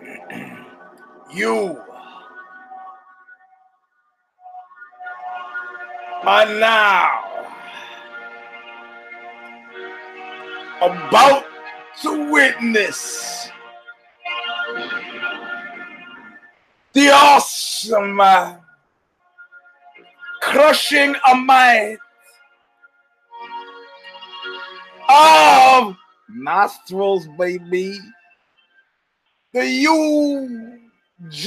you are now about to witness the awesome uh, crushing a might of nostrils, baby. The U-G-S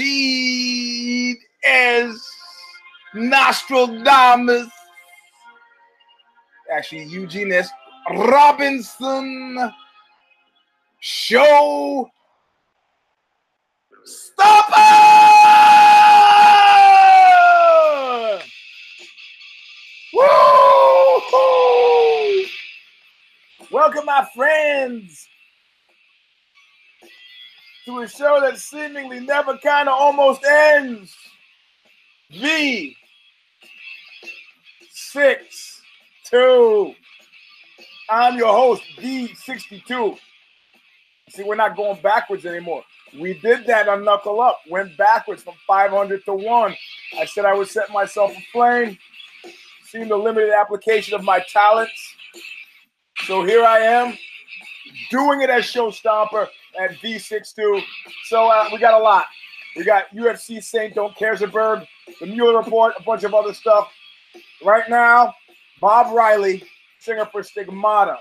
Nostradamus. Actually, Eugene S. Robinson Show Stomper! Woo! Welcome, my friends, to a show that seemingly never kind of almost ends. V six two. I'm your host, D62. See, we're not going backwards anymore. We did that on Knuckle Up, went backwards from 500 to 1. I said I would set myself aflame, seen the limited application of my talents. So here I am, doing it as Show Stomper at V62. So uh, we got a lot. We got UFC Saint Don't Caresburg, the Mueller Report, a bunch of other stuff. Right now, Bob Riley singer for Stigmata.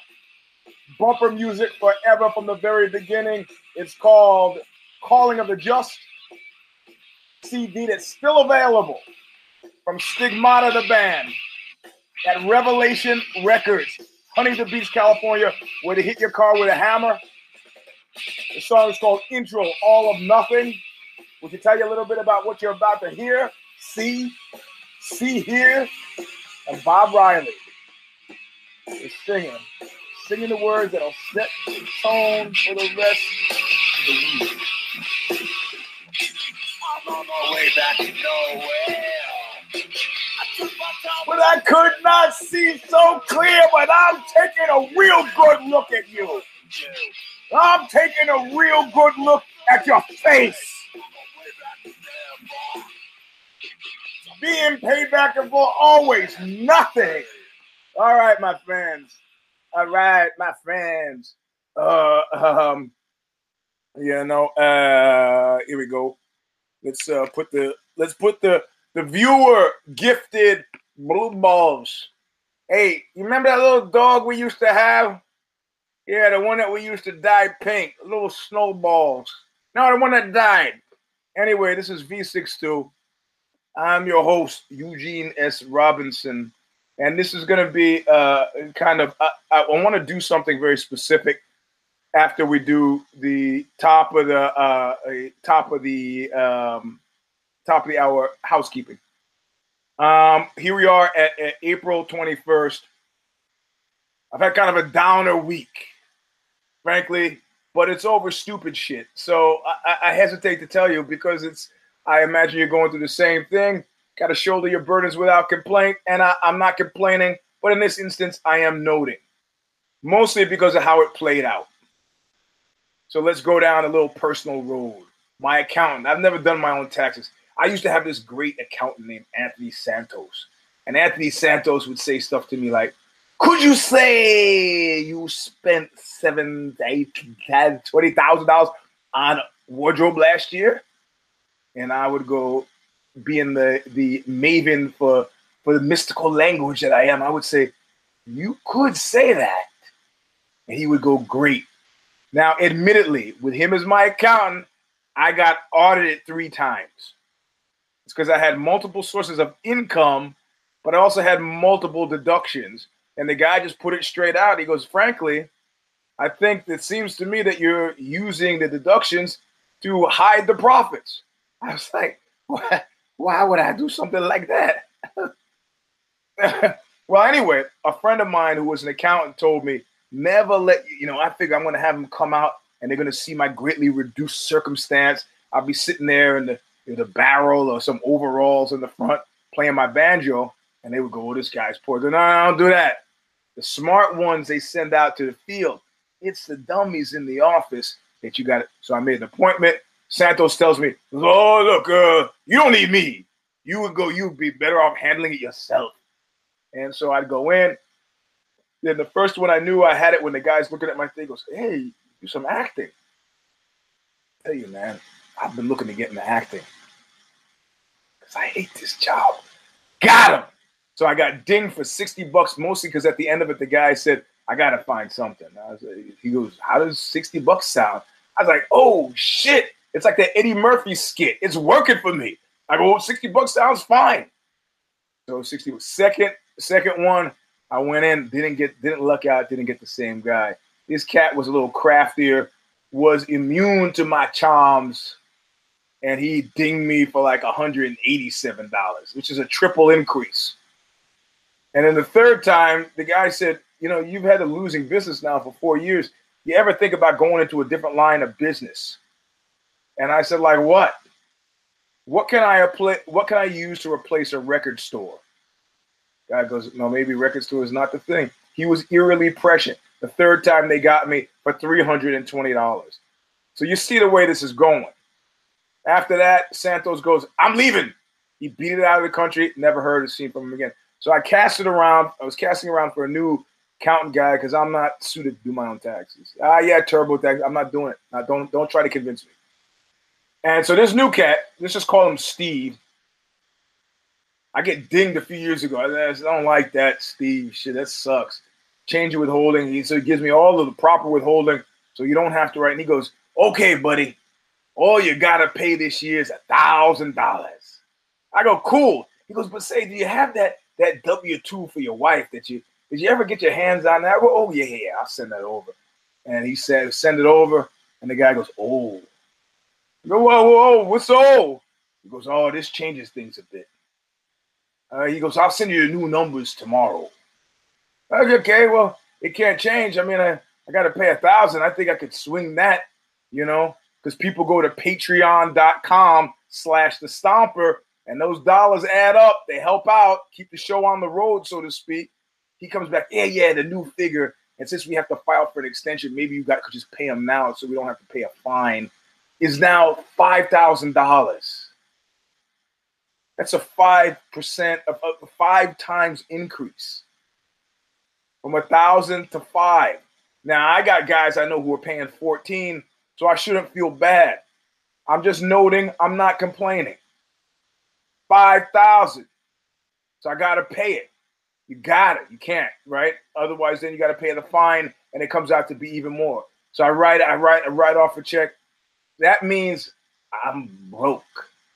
Bumper music forever from the very beginning. It's called Calling of the Just. CD that's still available from Stigmata the band at Revelation Records, Huntington Beach, California, where they hit your car with a hammer. The song is called Intro All of Nothing. We can tell you a little bit about what you're about to hear, see, see here, and Bob Riley is singing, singing the words that'll set the tone for the rest of the week. I'm on my way back to nowhere. I took my time But I could not see so clear, but I'm taking a real good look at you. I'm taking a real good look at your face. Being paid back and for always nothing. All right, my friends. All right, my friends. Uh, um, you know, uh, here we go. Let's uh put the let's put the the viewer gifted blue balls. Hey, you remember that little dog we used to have? Yeah, the one that we used to dye pink, little snowballs. No, the one that died. Anyway, this is V62. I'm your host, Eugene S. Robinson. And this is going to be uh, kind of, I, I want to do something very specific after we do the top of the uh, uh, top of the um, top of the hour housekeeping. Um, here we are at, at April 21st. I've had kind of a downer week, frankly, but it's over stupid shit. So I, I hesitate to tell you because it's. I imagine you're going through the same thing. Got to shoulder your burdens without complaint, and I, I'm not complaining. But in this instance, I am noting, mostly because of how it played out. So let's go down a little personal road. My accountant. I've never done my own taxes. I used to have this great accountant named Anthony Santos. And Anthony Santos would say stuff to me like, could you say you spent seven, eight, ten, twenty thousand dollars on wardrobe last year? And I would go, being the the maven for for the mystical language that I am, I would say, you could say that. And he would go, great. Now, admittedly, with him as my accountant, I got audited three times. It's because I had multiple sources of income, but I also had multiple deductions. And the guy just put it straight out. He goes, frankly, I think it seems to me that you're using the deductions to hide the profits. I was like, why, would I do something like that? well, anyway, a friend of mine who was an accountant told me, never let you know, I figure I'm going to have them come out and they're going to see my greatly reduced circumstance. I'll be sitting there in the, in the barrel or some overalls in the front playing my banjo, and they would go, oh, this guy's poor. No, no, no, don't do that. The smart ones they send out to the field. It's the dummies in the office that you got. It. So I made an appointment, Santos tells me, "Oh, look, uh, you don't need me. You would go. You would be better off handling it yourself." And so I'd go in. Then the first one I knew I had it when the guy's looking at my thing goes, "Hey, do some acting." I tell you, man, I've been looking to get into acting because I hate this job. Got him. So I got dinged for 60 bucks, mostly because at the end of it, the guy said, I gotta find something. Like, he goes, How does 60 bucks sound? I was like, Oh shit. It's like that Eddie Murphy skit. It's working for me. I go, 60 bucks sounds fine. So sixty 60 second, second one, I went in, didn't get, didn't luck out, didn't get the same guy. This cat was a little craftier, was immune to my charms, and he dinged me for like $187, which is a triple increase. And then the third time, the guy said, You know, you've had a losing business now for four years. You ever think about going into a different line of business? And I said, Like what? What can I apply, what can I use to replace a record store? Guy goes, No, maybe record store is not the thing. He was eerily prescient. The third time they got me for $320. So you see the way this is going. After that, Santos goes, I'm leaving. He beat it out of the country, never heard or seen from him again. So I casted around. I was casting around for a new accountant guy because I'm not suited to do my own taxes. Ah, yeah, TurboTax. I'm not doing it. Now, don't don't try to convince me. And so this new cat, let's just call him Steve. I get dinged a few years ago. I don't like that, Steve. Shit, that sucks. Change of withholding. He so he gives me all of the proper withholding, so you don't have to write. And he goes, "Okay, buddy, all you gotta pay this year is a thousand dollars." I go, "Cool." He goes, "But say, do you have that that W two for your wife that you did you ever get your hands on that? Well, oh yeah, yeah, I'll send that over. And he said, send it over. And the guy goes, oh. Go, whoa, whoa, whoa, what's so? He goes, oh, this changes things a bit. Uh, he goes, I'll send you the new numbers tomorrow. okay, well, it can't change. I mean, I, I got to pay a thousand. I think I could swing that, you know, because people go to patreon.com slash the stomper and those dollars add up. They help out, keep the show on the road, so to speak. He comes back, yeah, yeah, the new figure. And since we have to file for an extension, maybe you got could just pay him now, so we don't have to pay a fine. Is now five thousand dollars. That's a five percent of a five times increase from a thousand to five. Now I got guys I know who are paying 14, so I shouldn't feel bad. I'm just noting I'm not complaining. 5,000. So I got to pay it. You got it. You can't, right? Otherwise, then you got to pay the fine, and it comes out to be even more. So I write, I write, I write off a check. That means I'm broke.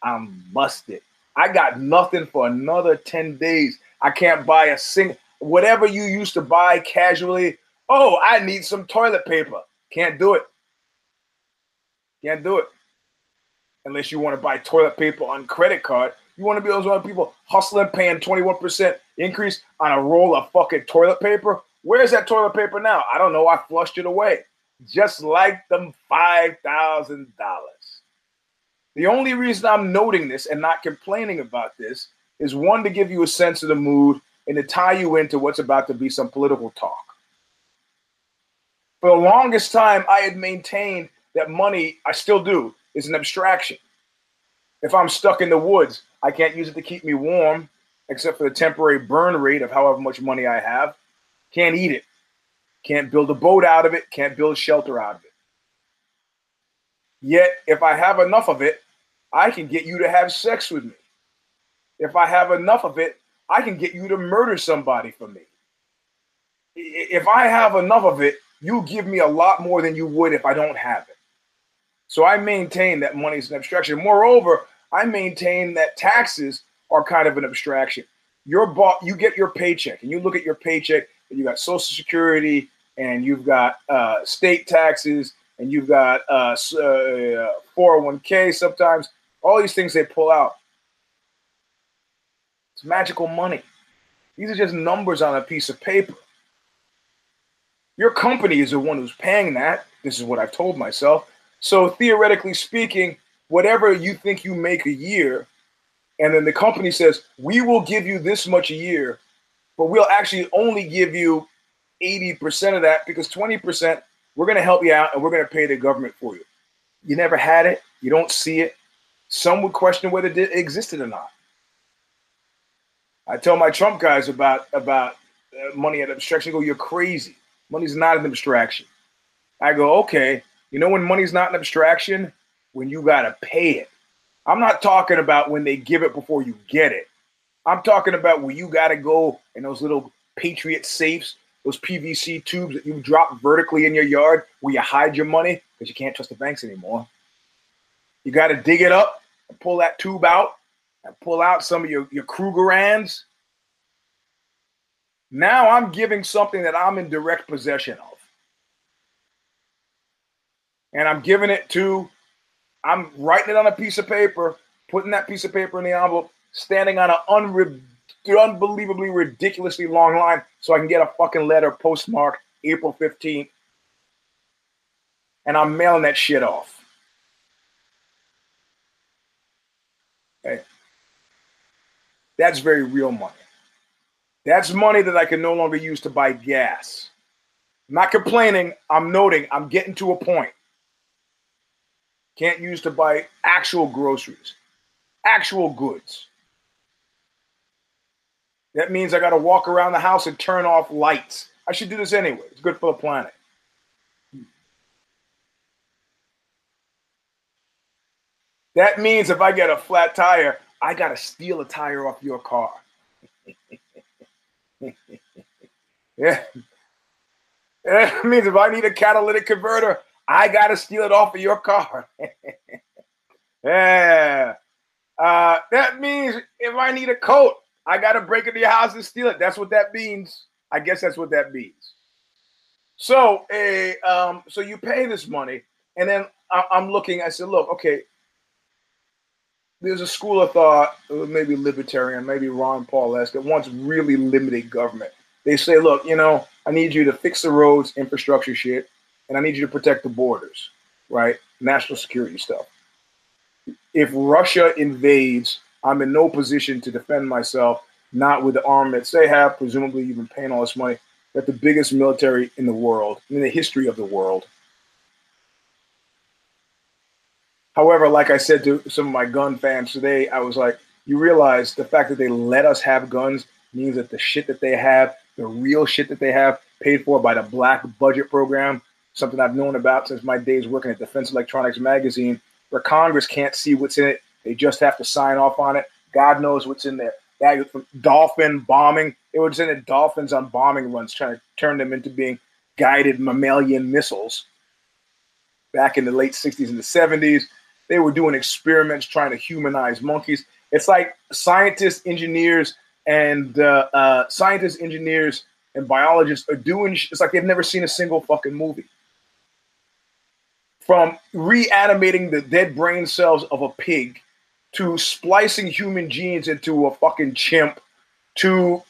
I'm busted. I got nothing for another 10 days. I can't buy a single whatever you used to buy casually. Oh, I need some toilet paper. Can't do it. Can't do it. Unless you want to buy toilet paper on credit card, you want to be those other people hustling, paying 21% increase on a roll of fucking toilet paper? Where's that toilet paper now? I don't know. I flushed it away. Just like them $5,000. The only reason I'm noting this and not complaining about this is one, to give you a sense of the mood and to tie you into what's about to be some political talk. For the longest time, I had maintained that money, I still do, is an abstraction. If I'm stuck in the woods, I can't use it to keep me warm, except for the temporary burn rate of however much money I have. Can't eat it. Can't build a boat out of it. Can't build shelter out of it. Yet, if I have enough of it, I can get you to have sex with me. If I have enough of it, I can get you to murder somebody for me. If I have enough of it, you give me a lot more than you would if I don't have it. So I maintain that money is an abstraction. Moreover, I maintain that taxes are kind of an abstraction. You're bought, you get your paycheck, and you look at your paycheck, and you got Social Security, and you've got uh, state taxes, and you've got uh, uh, 401k sometimes. All these things they pull out. It's magical money. These are just numbers on a piece of paper. Your company is the one who's paying that. This is what I've told myself. So theoretically speaking, whatever you think you make a year, and then the company says, we will give you this much a year, but we'll actually only give you 80% of that because 20% we're going to help you out and we're going to pay the government for you. You never had it. You don't see it. Some would question whether it existed or not. I tell my Trump guys about about uh, money at abstraction. Go, you're crazy. Money's not an abstraction. I go, okay. You know when money's not an abstraction? When you gotta pay it. I'm not talking about when they give it before you get it. I'm talking about when you gotta go in those little Patriot safes, those PVC tubes that you drop vertically in your yard where you hide your money because you can't trust the banks anymore. You got to dig it up and pull that tube out and pull out some of your, your Krugerrands. Now I'm giving something that I'm in direct possession of. And I'm giving it to, I'm writing it on a piece of paper, putting that piece of paper in the envelope, standing on an unre- unbelievably ridiculously long line so I can get a fucking letter postmarked April 15th. And I'm mailing that shit off. Hey, that's very real money. That's money that I can no longer use to buy gas. I'm not complaining. I'm noting I'm getting to a point. Can't use to buy actual groceries, actual goods. That means I got to walk around the house and turn off lights. I should do this anyway. It's good for the planet. That means if I get a flat tire, I got to steal a tire off your car. yeah. That means if I need a catalytic converter, I got to steal it off of your car. yeah. Uh, that means if I need a coat, I got to break into your house and steal it. That's what that means. I guess that's what that means. So, a um, so you pay this money, and then I, I'm looking. I said, look, okay. There's a school of thought, maybe libertarian, maybe Ron Paul esque, that wants really limited government. They say, look, you know, I need you to fix the roads, infrastructure shit, and I need you to protect the borders, right? National security stuff. If Russia invades I'm in no position to defend myself, not with the armaments they have. Presumably, you've been paying all this money. That the biggest military in the world, in the history of the world. However, like I said to some of my gun fans today, I was like, you realize the fact that they let us have guns means that the shit that they have, the real shit that they have, paid for by the black budget program, something I've known about since my days working at Defense Electronics Magazine, where Congress can't see what's in it they just have to sign off on it. God knows what's in there. That dolphin bombing. They were sending dolphins on bombing runs, trying to turn them into being guided mammalian missiles. Back in the late 60s and the 70s, they were doing experiments trying to humanize monkeys. It's like scientists, engineers, and uh, uh, scientists, engineers, and biologists are doing. It's like they've never seen a single fucking movie. From reanimating the dead brain cells of a pig to splicing human genes into a fucking chimp to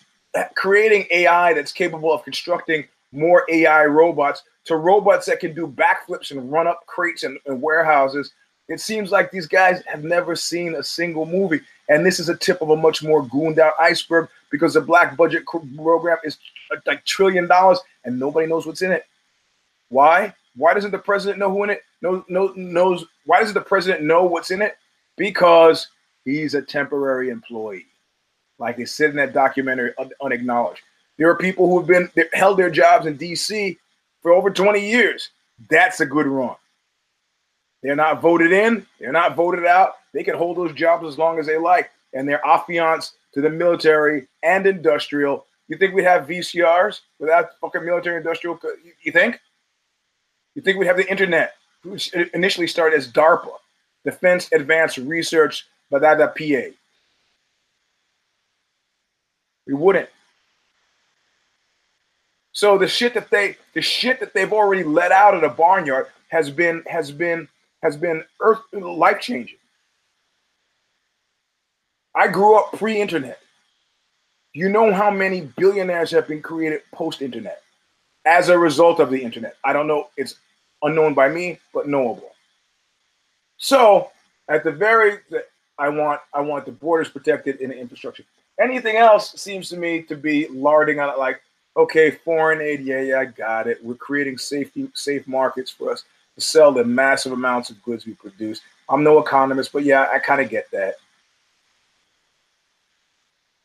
creating AI that's capable of constructing more AI robots to robots that can do backflips and run up crates and, and warehouses. It seems like these guys have never seen a single movie. And this is a tip of a much more gooned out iceberg because the black budget program is like trillion dollars and nobody knows what's in it. Why? Why doesn't the president know who in it? No, no, knows. Why doesn't the president know what's in it? because he's a temporary employee. Like they said in that documentary, unacknowledged. There are people who have been held their jobs in DC for over 20 years. That's a good run. They're not voted in, they're not voted out. They can hold those jobs as long as they like, and they're affianced to the military and industrial. You think we'd have VCRs without fucking military industrial? You think? You think we'd have the internet, which initially started as DARPA, Defense Advanced Research Badada PA. We wouldn't. So the shit that they the shit that they've already let out of the barnyard has been has been has been earth life changing. I grew up pre-internet. You know how many billionaires have been created post-internet as a result of the internet. I don't know, it's unknown by me, but knowable. So at the very, I want I want the borders protected in the infrastructure. Anything else seems to me to be larding on it. Like, okay, foreign aid, yeah, yeah, I got it. We're creating safety safe markets for us. to sell the massive amounts of goods we produce. I'm no economist, but yeah, I kind of get that.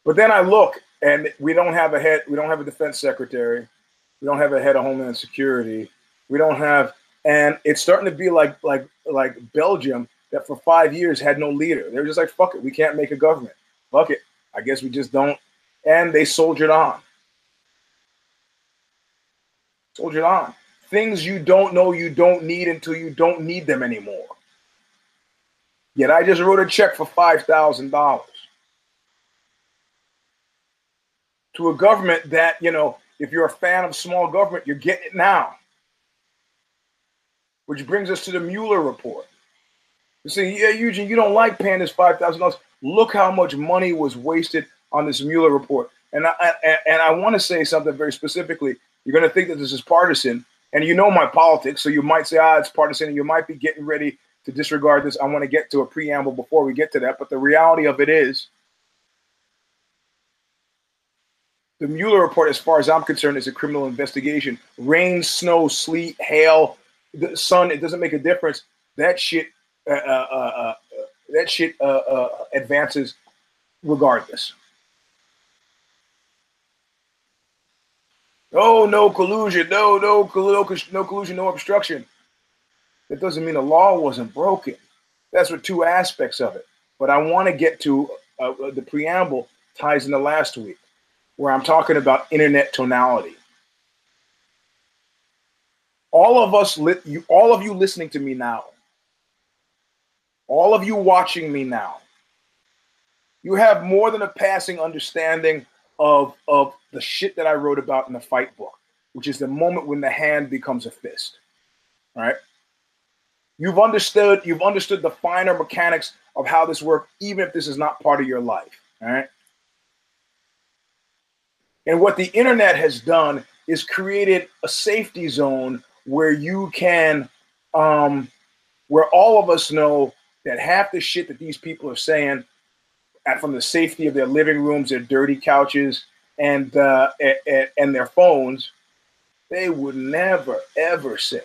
But then I look and we don't have a head, we don't have a defense secretary, we don't have a head of homeland security, we don't have, and it's starting to be like like like Belgium that for five years had no leader. They were just like, fuck it, we can't make a government. Fuck it. I guess we just don't. And they soldiered on. Soldiered on. Things you don't know you don't need until you don't need them anymore. Yet I just wrote a check for $5,000 to a government that, you know, if you're a fan of small government, you're getting it now. Which brings us to the Mueller report. You say, yeah, Eugene, you don't like paying this five thousand dollars. Look how much money was wasted on this Mueller report. And I, I and I want to say something very specifically. You're going to think that this is partisan, and you know my politics, so you might say, ah, it's partisan, and you might be getting ready to disregard this. I want to get to a preamble before we get to that, but the reality of it is, the Mueller report, as far as I'm concerned, is a criminal investigation. Rain, snow, sleet, hail, the sun, it doesn't make a difference. That shit uh, uh, uh, that shit advances regardless. Oh, no collusion, no, no, no, no collusion, no obstruction. That doesn't mean the law wasn't broken. That's what two aspects of it. But I want to get to uh, the preamble ties in the last week, where I'm talking about internet tonality. All of us, li- you, all of you listening to me now, all of you watching me now, you have more than a passing understanding of, of the shit that I wrote about in the fight book, which is the moment when the hand becomes a fist. Right? You've understood, you've understood the finer mechanics of how this works, even if this is not part of your life. Right. And what the internet has done is created a safety zone where you can, um, where all of us know that half the shit that these people are saying from the safety of their living rooms, their dirty couches, and, uh, and, and their phones, they would never, ever say.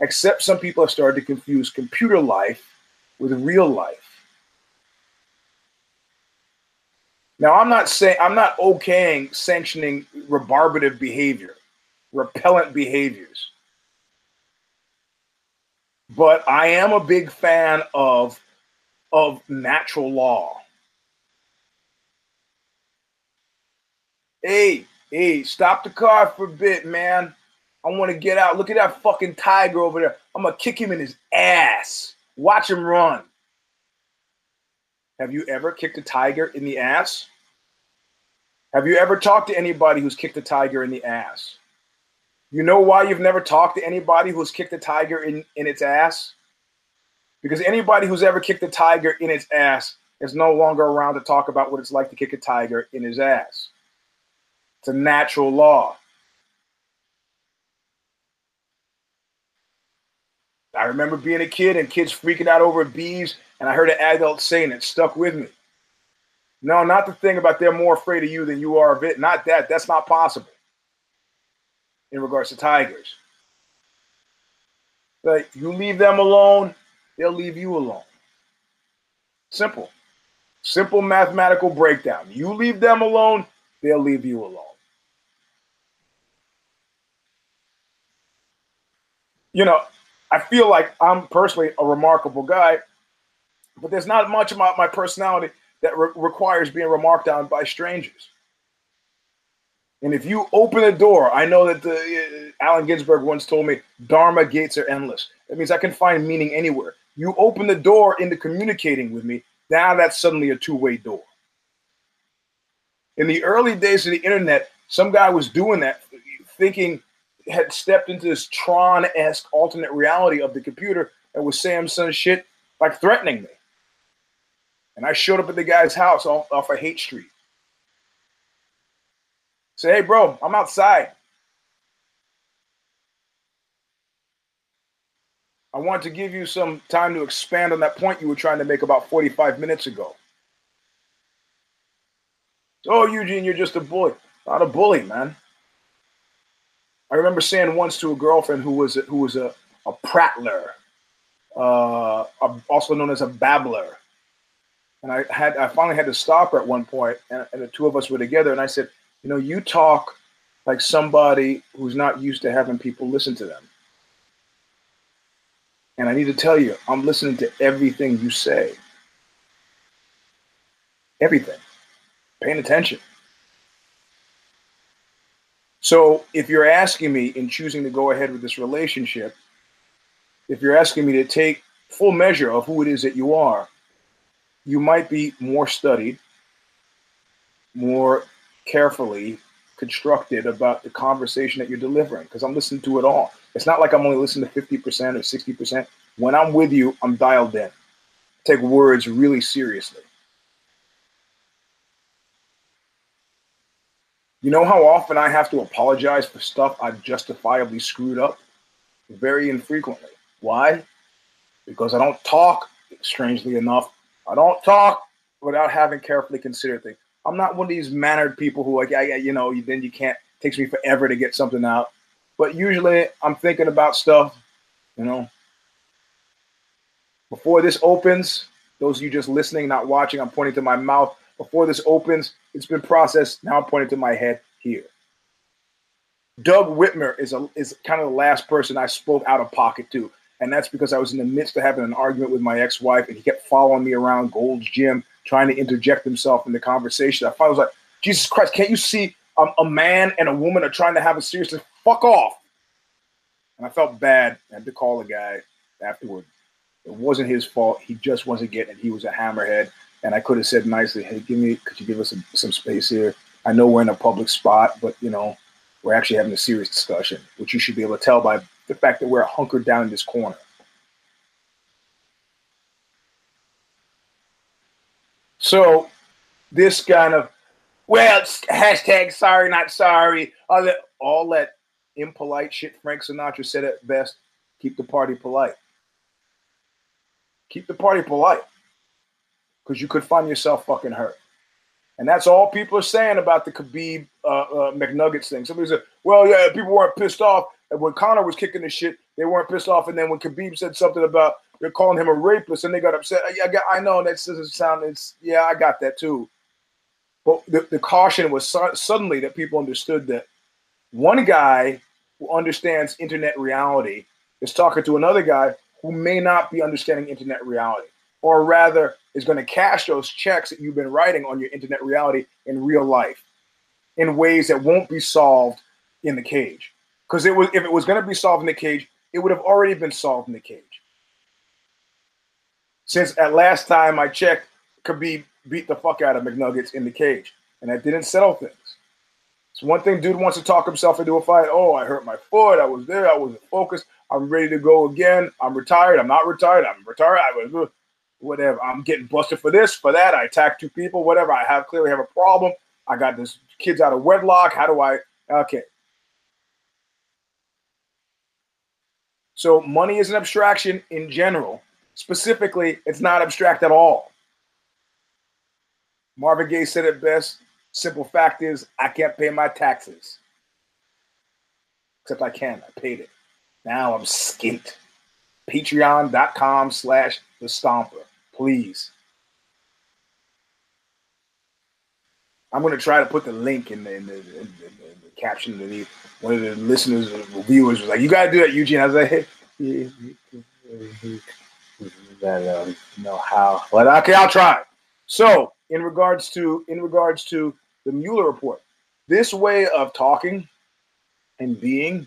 Except some people have started to confuse computer life with real life. Now, I'm not saying I'm not okaying sanctioning rebarbative behavior, repellent behaviors. But I am a big fan of of natural law. Hey, hey, stop the car for a bit, man. I want to get out. Look at that fucking tiger over there. I'm gonna kick him in his ass. Watch him run. Have you ever kicked a tiger in the ass? Have you ever talked to anybody who's kicked a tiger in the ass? You know why you've never talked to anybody who's kicked a tiger in, in its ass? Because anybody who's ever kicked a tiger in its ass is no longer around to talk about what it's like to kick a tiger in his ass. It's a natural law. I remember being a kid and kids freaking out over bees, and I heard an adult saying it stuck with me. No, not the thing about they're more afraid of you than you are of it. Not that. That's not possible in regards to tigers. But you leave them alone, they'll leave you alone. Simple. Simple mathematical breakdown. You leave them alone, they'll leave you alone. You know, I feel like I'm personally a remarkable guy, but there's not much about my personality that re- requires being remarked on by strangers. And if you open a door, I know that the, uh, Allen Ginsberg once told me, Dharma gates are endless. That means I can find meaning anywhere. You open the door into communicating with me, now that's suddenly a two way door. In the early days of the internet, some guy was doing that, thinking had stepped into this Tron esque alternate reality of the computer and was saying some shit like threatening me. And I showed up at the guy's house off, off of Haight Street. Say, hey, bro, I'm outside. I want to give you some time to expand on that point you were trying to make about 45 minutes ago. Oh, Eugene, you're just a bully. Not a bully, man. I remember saying once to a girlfriend who was a, who was a, a prattler, uh, a- also known as a babbler. And I had I finally had to stop her at one point, and, and the two of us were together, and I said, you know, you talk like somebody who's not used to having people listen to them. And I need to tell you, I'm listening to everything you say. Everything. Paying attention. So if you're asking me in choosing to go ahead with this relationship, if you're asking me to take full measure of who it is that you are, you might be more studied, more carefully constructed about the conversation that you're delivering because I'm listening to it all. It's not like I'm only listening to 50% or 60%. When I'm with you, I'm dialed in. Take words really seriously. You know how often I have to apologize for stuff I've justifiably screwed up? Very infrequently. Why? Because I don't talk, strangely enough, I don't talk without having carefully considered things. I'm not one of these mannered people who like, yeah, you know, then you can't. Takes me forever to get something out. But usually, I'm thinking about stuff. You know, before this opens, those of you just listening, not watching, I'm pointing to my mouth. Before this opens, it's been processed. Now I'm pointing to my head here. Doug Whitmer is a is kind of the last person I spoke out of pocket to. And that's because I was in the midst of having an argument with my ex-wife, and he kept following me around Gold's Gym, trying to interject himself in the conversation. I finally was like, Jesus Christ, can't you see a man and a woman are trying to have a serious fuck off? And I felt bad. I had to call the guy afterward. It wasn't his fault. He just wasn't getting it. He was a hammerhead. And I could have said nicely, hey, give me, could you give us some, some space here? I know we're in a public spot, but you know, we're actually having a serious discussion, which you should be able to tell by the fact that we're hunkered down in this corner. So this kind of well, hashtag sorry, not sorry, all that all that impolite shit Frank Sinatra said at best, keep the party polite. Keep the party polite. Because you could find yourself fucking hurt. And that's all people are saying about the Khabib uh, uh, McNuggets thing. Somebody said, well, yeah, people weren't pissed off. And when Conor was kicking the shit, they weren't pissed off. And then when Khabib said something about they're calling him a rapist and they got upset, I, got, I know that doesn't sound, it's, yeah, I got that too. But the, the caution was su- suddenly that people understood that one guy who understands internet reality is talking to another guy who may not be understanding internet reality, or rather is going to cash those checks that you've been writing on your internet reality in real life in ways that won't be solved in the cage. Because it was if it was going to be solved in the cage, it would have already been solved in the cage. Since at last time I checked, Khabib beat the fuck out of McNuggets in the cage, and that didn't settle things. It's one thing dude wants to talk himself into a fight. Oh, I hurt my foot. I was there. I wasn't focused. I'm ready to go again. I'm retired. I'm not retired. I'm retired. I was whatever. I'm getting busted for this, for that. I attacked two people, whatever. I have clearly have a problem. I got this kids out of wedlock. How do I? Okay. So money is an abstraction in general. Specifically, it's not abstract at all. Marvin Gaye said it best. Simple fact is, I can't pay my taxes. Except I can. I paid it. Now I'm skint. Patreon.com slash the stomper. Please. I'm going to try to put the link in the, in the, in the, in the caption underneath. One of the listeners or viewers was like, "You got to do that, Eugene." I was like, "Hey, Um, yeah, I know how, but okay, I'll try." So, in regards to in regards to the Mueller report, this way of talking and being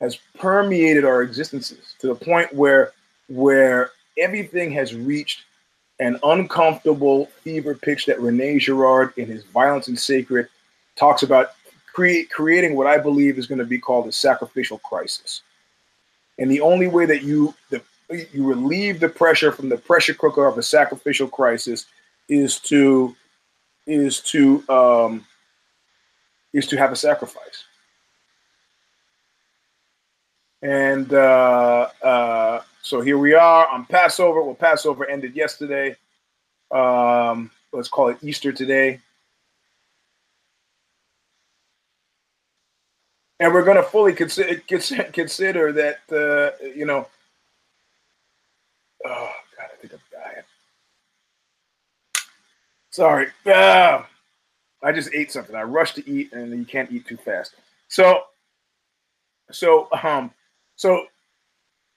has permeated our existences to the point where where everything has reached an uncomfortable fever pitch that Rene Girard in his Violence and Sacred talks about create, creating what I believe is going to be called a sacrificial crisis. And the only way that you the, you relieve the pressure from the pressure cooker of a sacrificial crisis is to is to um, is to have a sacrifice. And uh, uh, so here we are on Passover. Well, Passover ended yesterday. Um, let's call it Easter today. and we're going to fully consider consider that uh, you know. Oh God, I think I'm dying. Sorry, uh, I just ate something. I rushed to eat, and you can't eat too fast. So, so um, so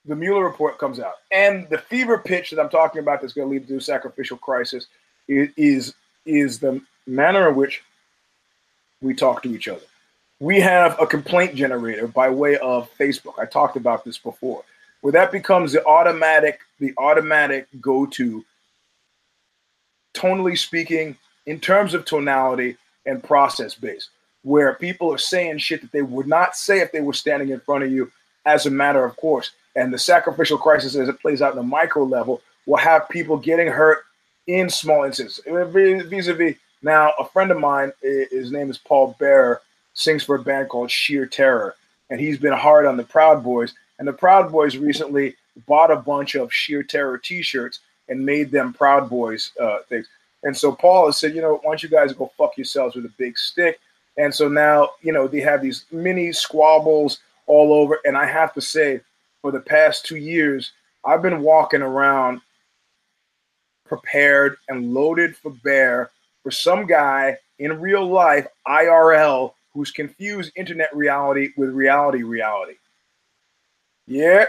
the Mueller report comes out, and the fever pitch that I'm talking about that's going to lead to a sacrificial crisis is, is is the manner in which we talk to each other. We have a complaint generator by way of Facebook. I talked about this before, where that becomes the automatic the automatic go to. Tonally speaking, in terms of tonality and process base, where people are saying shit that they would not say if they were standing in front of you as a matter of course and the sacrificial crisis as it plays out in the micro level will have people getting hurt in small instances. Vis-a-vis now, a friend of mine, his name is Paul Bearer, sings for a band called Sheer Terror, and he's been hard on the Proud Boys. And the Proud Boys recently bought a bunch of Sheer Terror T-shirts and made them Proud Boys uh, things. And so Paul has said, you know, why don't you guys go fuck yourselves with a big stick? And so now, you know, they have these mini squabbles all over. And I have to say, for the past two years, I've been walking around prepared and loaded for bear for some guy in real life, IRL, who's confused internet reality with reality reality. Yeah.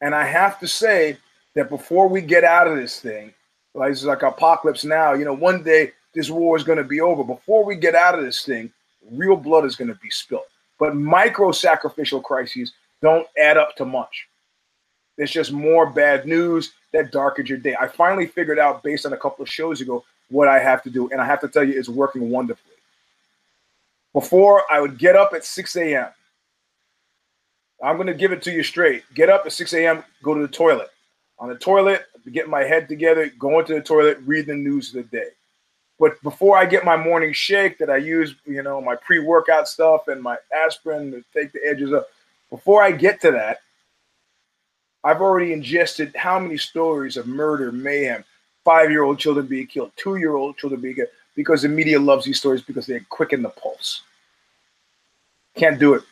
And I have to say that before we get out of this thing, like it's like apocalypse now, you know, one day this war is going to be over. Before we get out of this thing, real blood is going to be spilled. But micro sacrificial crises don't add up to much. It's just more bad news that darkens your day. I finally figured out, based on a couple of shows ago, what I have to do. And I have to tell you, it's working wonderfully. Before, I would get up at 6 a.m. I'm going to give it to you straight. Get up at 6 a.m., go to the toilet. On the toilet, get my head together, go into the toilet, read the news of the day. But before I get my morning shake that I use, you know, my pre-workout stuff and my aspirin to take the edges up, before I get to that, I've already ingested how many stories of murder, mayhem, five-year-old children being killed, two-year-old children being killed, because the media loves these stories because they quicken the pulse. Can't do it.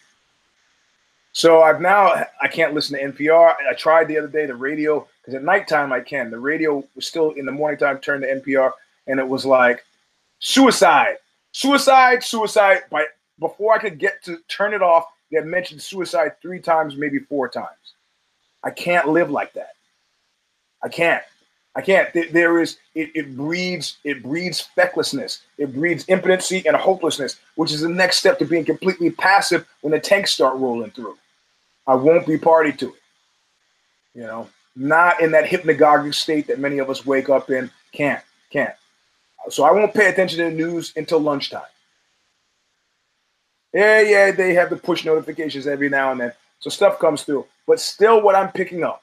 So I've now I can't listen to NPR. I tried the other day the radio because at nighttime I can. The radio was still in the morning time turned to NPR and it was like suicide, suicide, suicide. By before I could get to turn it off, they had mentioned suicide three times, maybe four times. I can't live like that. I can't. I can't. There is it, it breeds it breeds fecklessness. It breeds impotency and hopelessness, which is the next step to being completely passive when the tanks start rolling through. I won't be party to it. You know, not in that hypnagogic state that many of us wake up in. Can't, can't. So I won't pay attention to the news until lunchtime. Yeah, yeah, they have the push notifications every now and then. So stuff comes through. But still what I'm picking up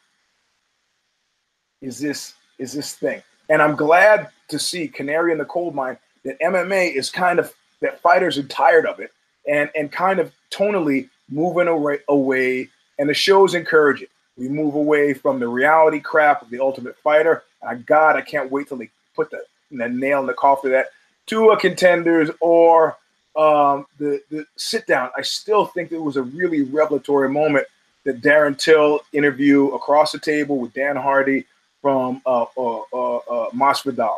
is this is this thing. And I'm glad to see Canary in the Coal Mine that MMA is kind of that fighters are tired of it and and kind of tonally moving away away and the show's encouraging. We move away from the reality crap of the ultimate fighter. And God, I can't wait till they put the the nail in the coffin of that to a contenders or um, the the sit down. I still think it was a really revelatory moment that Darren Till interview across the table with Dan Hardy from uh, uh, uh, uh Masvidal.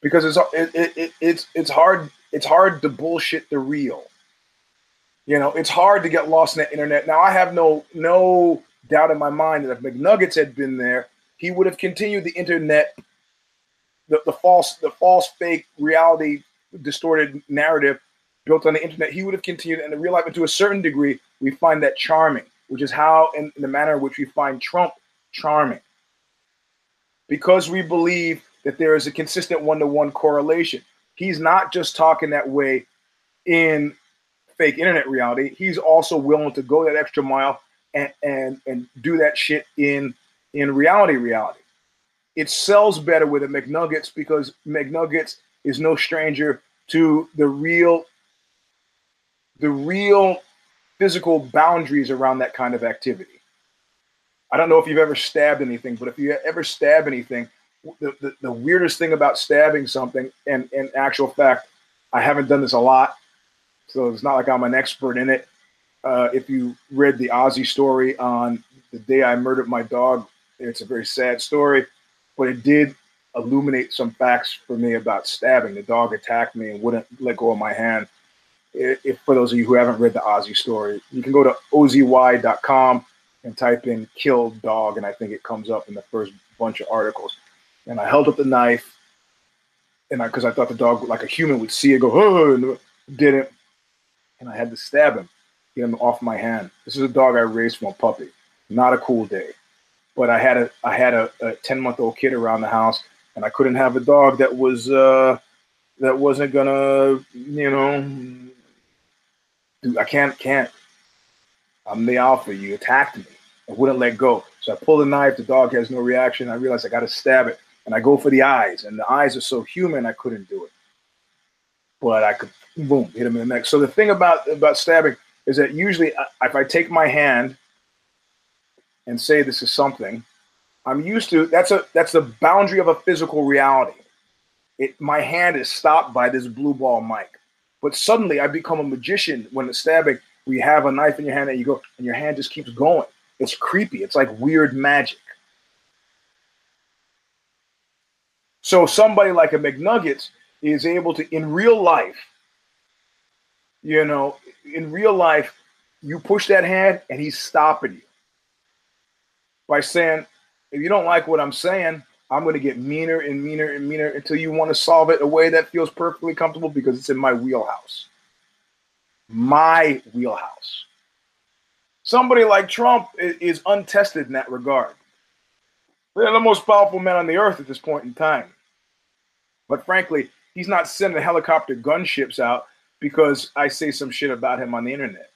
Because it's it, it, it's it's hard it's hard to bullshit the real. You know, it's hard to get lost in the internet. Now I have no no doubt in my mind that if McNuggets had been there, he would have continued the internet the, the false the false fake reality distorted narrative built on the internet. He would have continued and in real life and to a certain degree we find that charming which is how in, in the manner in which we find trump charming. Because we believe that there is a consistent one-to-one correlation. He's not just talking that way in fake internet reality he's also willing to go that extra mile and and and do that shit in in reality reality it sells better with the McNuggets because McNuggets is no stranger to the real the real physical boundaries around that kind of activity. I don't know if you've ever stabbed anything, but if you ever stab anything, the, the, the weirdest thing about stabbing something, and in actual fact, I haven't done this a lot, so it's not like I'm an expert in it. Uh, if you read the OZY story on the day I murdered my dog, it's a very sad story, but it did illuminate some facts for me about stabbing. The dog attacked me and wouldn't let go of my hand. If for those of you who haven't read the OZY story, you can go to ozy.com and type in "killed dog," and I think it comes up in the first bunch of articles. And I held up the knife, and I because I thought the dog like a human would see it go, oh, didn't, and I had to stab him, get him off my hand. This is a dog I raised from a puppy. Not a cool day, but I had a I had a, a ten month old kid around the house, and I couldn't have a dog that was uh, that wasn't gonna you know. I can't can't. I'm the alpha. You attacked me. I wouldn't let go. So I pull the knife. The dog has no reaction. I realize I got to stab it, and I go for the eyes. And the eyes are so human, I couldn't do it. But I could, boom, hit him in the neck. So the thing about about stabbing is that usually, uh, if I take my hand and say this is something, I'm used to. That's a that's the boundary of a physical reality. It my hand is stopped by this blue ball mic. But suddenly I become a magician when it's stabbing. We have a knife in your hand and you go, and your hand just keeps going. It's creepy. It's like weird magic. So somebody like a McNuggets is able to, in real life, you know, in real life, you push that hand and he's stopping you by saying, if you don't like what I'm saying, I'm going to get meaner and meaner and meaner until you want to solve it a way that feels perfectly comfortable because it's in my wheelhouse. My wheelhouse. Somebody like Trump is untested in that regard. They're the most powerful man on the earth at this point in time. But frankly, he's not sending helicopter gunships out because I say some shit about him on the internet.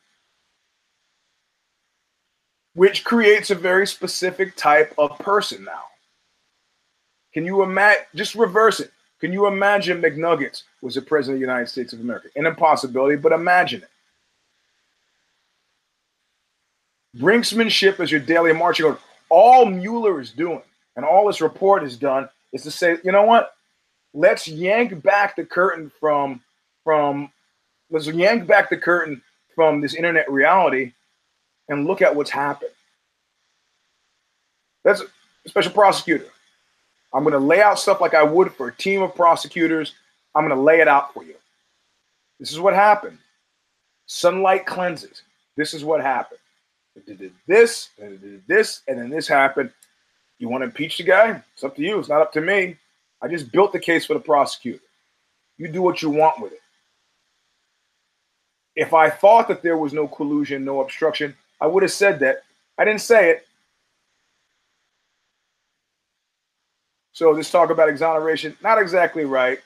Which creates a very specific type of person now. Can you imagine? Just reverse it. Can you imagine McNuggets was the president of the United States of America? An impossibility, but imagine it. Brinksmanship is your daily marching order. All Mueller is doing and all this report has done is to say, you know what? Let's yank back the curtain from from let's yank back the curtain from this internet reality and look at what's happened. That's a special prosecutor. I'm going to lay out stuff like I would for a team of prosecutors. I'm going to lay it out for you. This is what happened. Sunlight cleanses. This is what happened. It did this, and it did this, and then this happened. You want to impeach the guy? It's up to you. It's not up to me. I just built the case for the prosecutor. You do what you want with it. If I thought that there was no collusion, no obstruction, I would have said that. I didn't say it. So this talk about exoneration, not exactly right.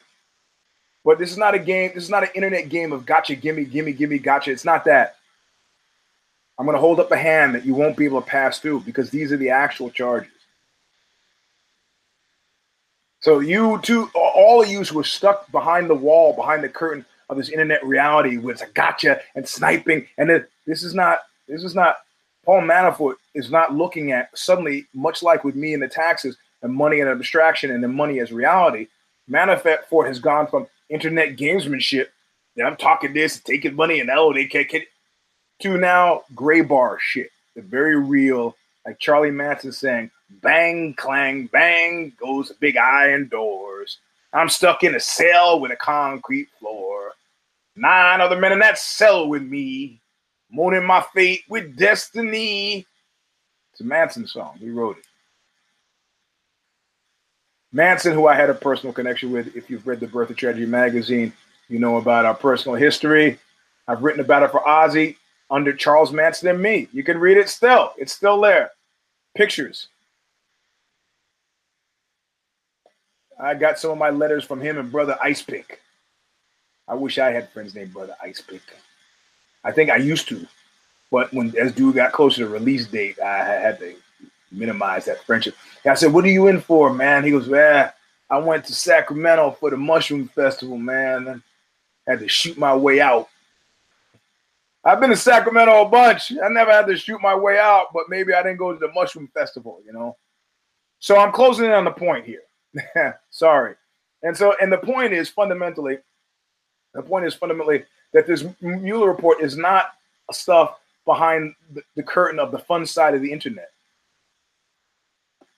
But this is not a game. This is not an internet game of gotcha, gimme, gimme, gimme, gotcha. It's not that. I'm going to hold up a hand that you won't be able to pass through because these are the actual charges. So you two, all of you who are stuck behind the wall, behind the curtain of this internet reality with gotcha and sniping, and this is not, this is not, Paul Manafort is not looking at suddenly, much like with me and the taxes and money and abstraction and the money as reality. Manafort has gone from internet gamesmanship, I'm talking this, taking money, and oh, they can't, can't to now gray bar shit, the very real, like Charlie Manson saying, bang, clang, bang goes the big iron doors. I'm stuck in a cell with a concrete floor. Nine other men in that cell with me, mourning my fate with destiny. It's a Manson song. He wrote it. Manson, who I had a personal connection with, if you've read the Birth of Tragedy magazine, you know about our personal history. I've written about it for OZY under Charles Manson and me. You can read it still. It's still there. Pictures. I got some of my letters from him and brother Ice Pick. I wish I had friends named brother Ice Pick. I think I used to, but when as dude got closer to release date, I had to minimize that friendship. I said, "What are you in for, man?" He goes, "Man, I went to Sacramento for the Mushroom Festival, man. I had to shoot my way out." I've been to Sacramento a bunch. I never had to shoot my way out, but maybe I didn't go to the Mushroom Festival, you know. So I'm closing in on the point here. Sorry. And so, and the point is fundamentally, The point is fundamentally that this Mueller report is not stuff behind the, the curtain of the fun side of the internet.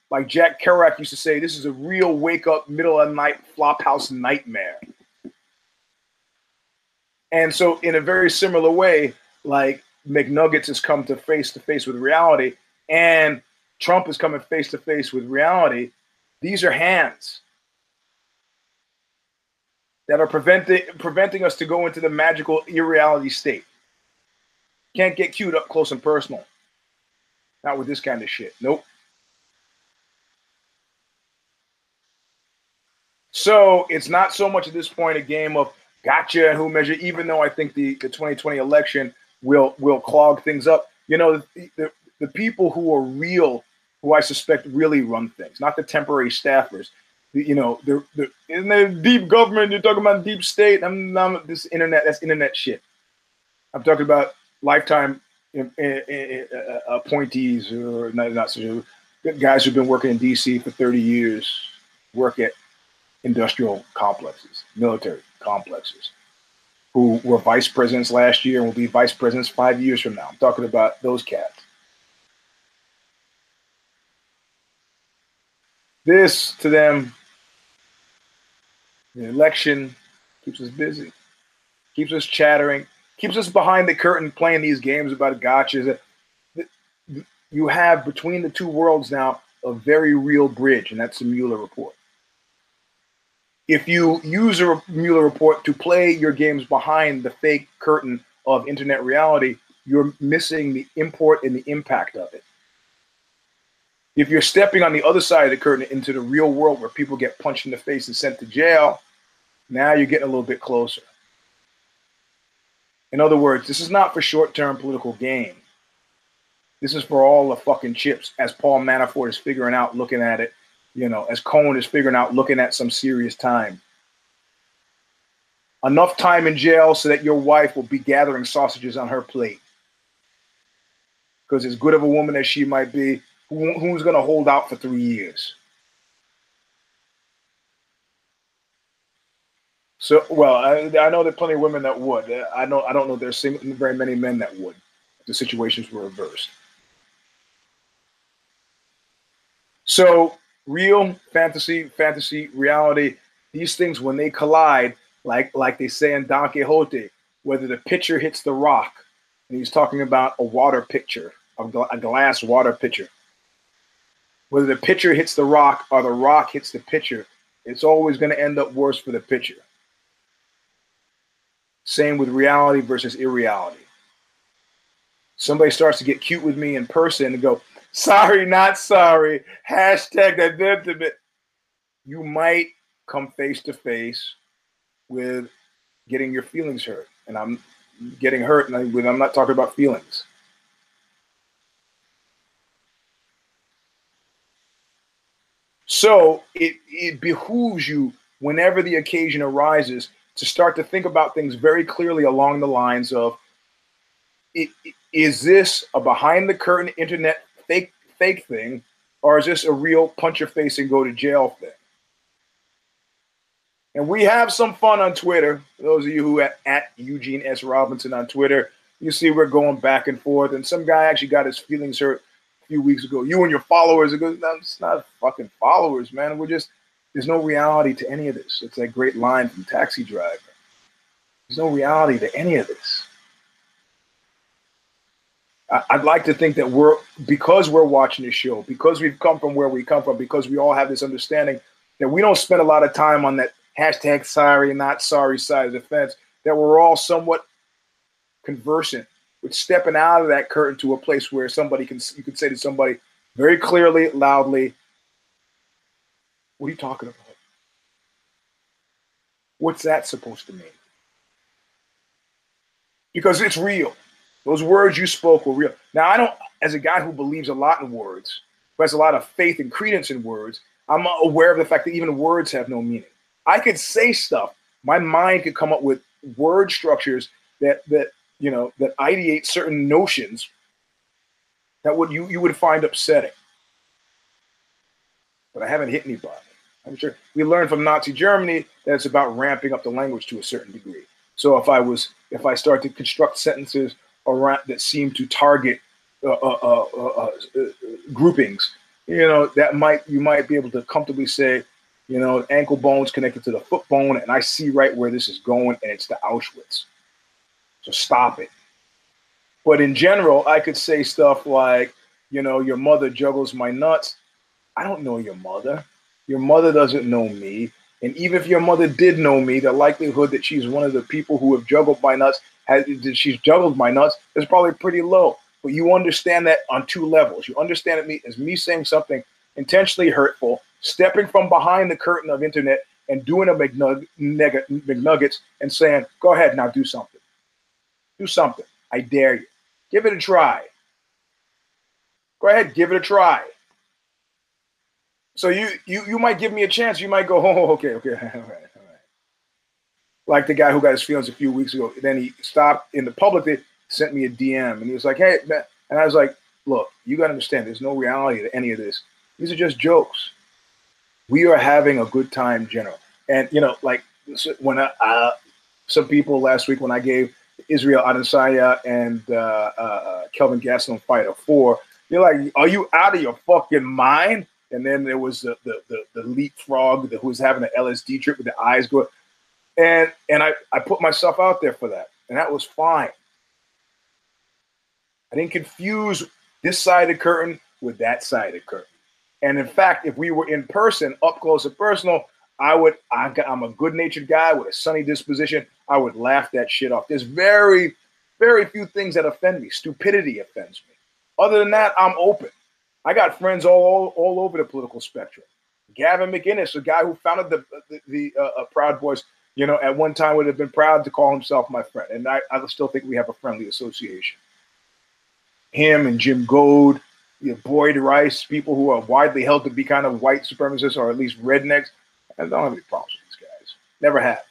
Like Jack Kerouac used to say, this is a real wake up, middle of the night flophouse nightmare. And so, in a very similar way, like McNuggets has come to face to face with reality, and Trump is coming face to face with reality. These are hands that are preventing preventing us to go into the magical irreality state. Can't get queued up close and personal. Not with this kind of shit. Nope. So it's not so much at this point a game of gotcha and who measure, even though I think the, the 2020 election will will clog things up. You know, the, the, the people who are real, who I suspect really run things, not the temporary staffers you know, the, the isn't there deep government? You're talking about deep state. I'm not this internet. That's internet shit. I'm talking about lifetime in, in, in, uh, appointees or not, not guys who've been working in DC for 30 years, work at industrial complexes, military complexes, who were vice presidents last year and will be vice presidents five years from now. I'm talking about those cats. This to them the election keeps us busy, keeps us chattering, keeps us behind the curtain playing these games about gotchas. You have between the two worlds now a very real bridge, and that's the Mueller report. If you use a Mueller report to play your games behind the fake curtain of internet reality, you're missing the import and the impact of it. If you're stepping on the other side of the curtain into the real world where people get punched in the face and sent to jail, now you're getting a little bit closer. In other words, this is not for short term political gain. This is for all the fucking chips, as Paul Manafort is figuring out, looking at it, you know, as Cohen is figuring out, looking at some serious time. Enough time in jail so that your wife will be gathering sausages on her plate. Because as good of a woman as she might be, who, who's going to hold out for three years? So, well, I, I know there are plenty of women that would. I know I don't know there's very many men that would. The situations were reversed. So, real fantasy, fantasy, reality. These things when they collide, like like they say in Don Quixote, whether the pitcher hits the rock, and he's talking about a water pitcher, a, a glass water pitcher. Whether the pitcher hits the rock or the rock hits the pitcher, it's always going to end up worse for the pitcher. Same with reality versus irreality. Somebody starts to get cute with me in person and go, sorry, not sorry, hashtag that. You might come face to face with getting your feelings hurt. And I'm getting hurt, and I'm not talking about feelings. So it, it behooves you whenever the occasion arises to start to think about things very clearly along the lines of is this a behind the curtain internet fake fake thing or is this a real punch your face and go to jail thing? And we have some fun on twitter. Those of you who at, at eugene s. Robinson on twitter you see we're going back and forth and some guy actually got his feelings hurt few weeks ago you and your followers are good it's not fucking followers man we're just there's no reality to any of this. It's that great line from Taxi Driver. There's no reality to any of this. I'd like to think that we're because we're watching this show, because we've come from where we come from, because we all have this understanding that we don't spend a lot of time on that hashtag sorry not sorry side of the fence, that we're all somewhat conversant stepping out of that curtain to a place where somebody can you can say to somebody very clearly, loudly, what are you talking about? What's that supposed to mean? Because it's real. Those words you spoke were real. Now, I don't, as a guy who believes a lot in words, who has a lot of faith and credence in words, I'm aware of the fact that even words have no meaning. I could say stuff. My mind could come up with word structures that that you know that ideate certain notions that would you you would find upsetting. But I haven't hit anybody. I'm sure we learned from Nazi Germany that it's about ramping up the language to a certain degree. So if I was, if I start to construct sentences around that seem to target uh, uh, uh, groupings, you know, that might you might be able to comfortably say, you know, ankle bones connected to the foot bone, and I see right where this is going, and it's the Auschwitz. Stop it. But in general, I could say stuff like, you know, your mother juggles my nuts. I don't know your mother. Your mother doesn't know me. And even if your mother did know me, the likelihood that she's one of the people who have juggled my nuts, has, that she's juggled my nuts, is probably pretty low. But you understand that on two levels. You understand it as me saying something intentionally hurtful, stepping from behind the curtain of internet and doing a McNug- McNuggets and saying, go ahead, and now do something. Do something. I dare you. Give it a try. Go ahead, give it a try. So you you you might give me a chance. You might go, oh, okay, okay, all right, all right. Like the guy who got his feelings a few weeks ago. Then he stopped in the public. They sent me a DM, and he was like, hey, man. and I was like, look, you got to understand. There's no reality to any of this. These are just jokes. We are having a good time, general. And you know, like when I, uh, some people last week when I gave Israel Adesanya and uh, uh, Kelvin Gastelum fight a four, you're like, are you out of your fucking mind? And then there was the the the, the leapfrog who was having an LSD trip with the eyes going, and and I I put myself out there for that, and that was fine. I didn't confuse this side of the curtain with that side of the curtain. And in fact, if we were in person, up close and personal, I would. I'm a good-natured guy with a sunny disposition. I would laugh that shit off. There's very, very few things that offend me. Stupidity offends me. Other than that, I'm open. I got friends all all over the political spectrum. Gavin McInnes, a guy who founded the the, the uh, uh, Proud Boys, you know, at one time would have been proud to call himself my friend, and I, I still think we have a friendly association. Him and Jim Goad, you know, Boyd Rice, people who are widely held to be kind of white supremacists or at least rednecks. I don't have any problems with these guys. Never have.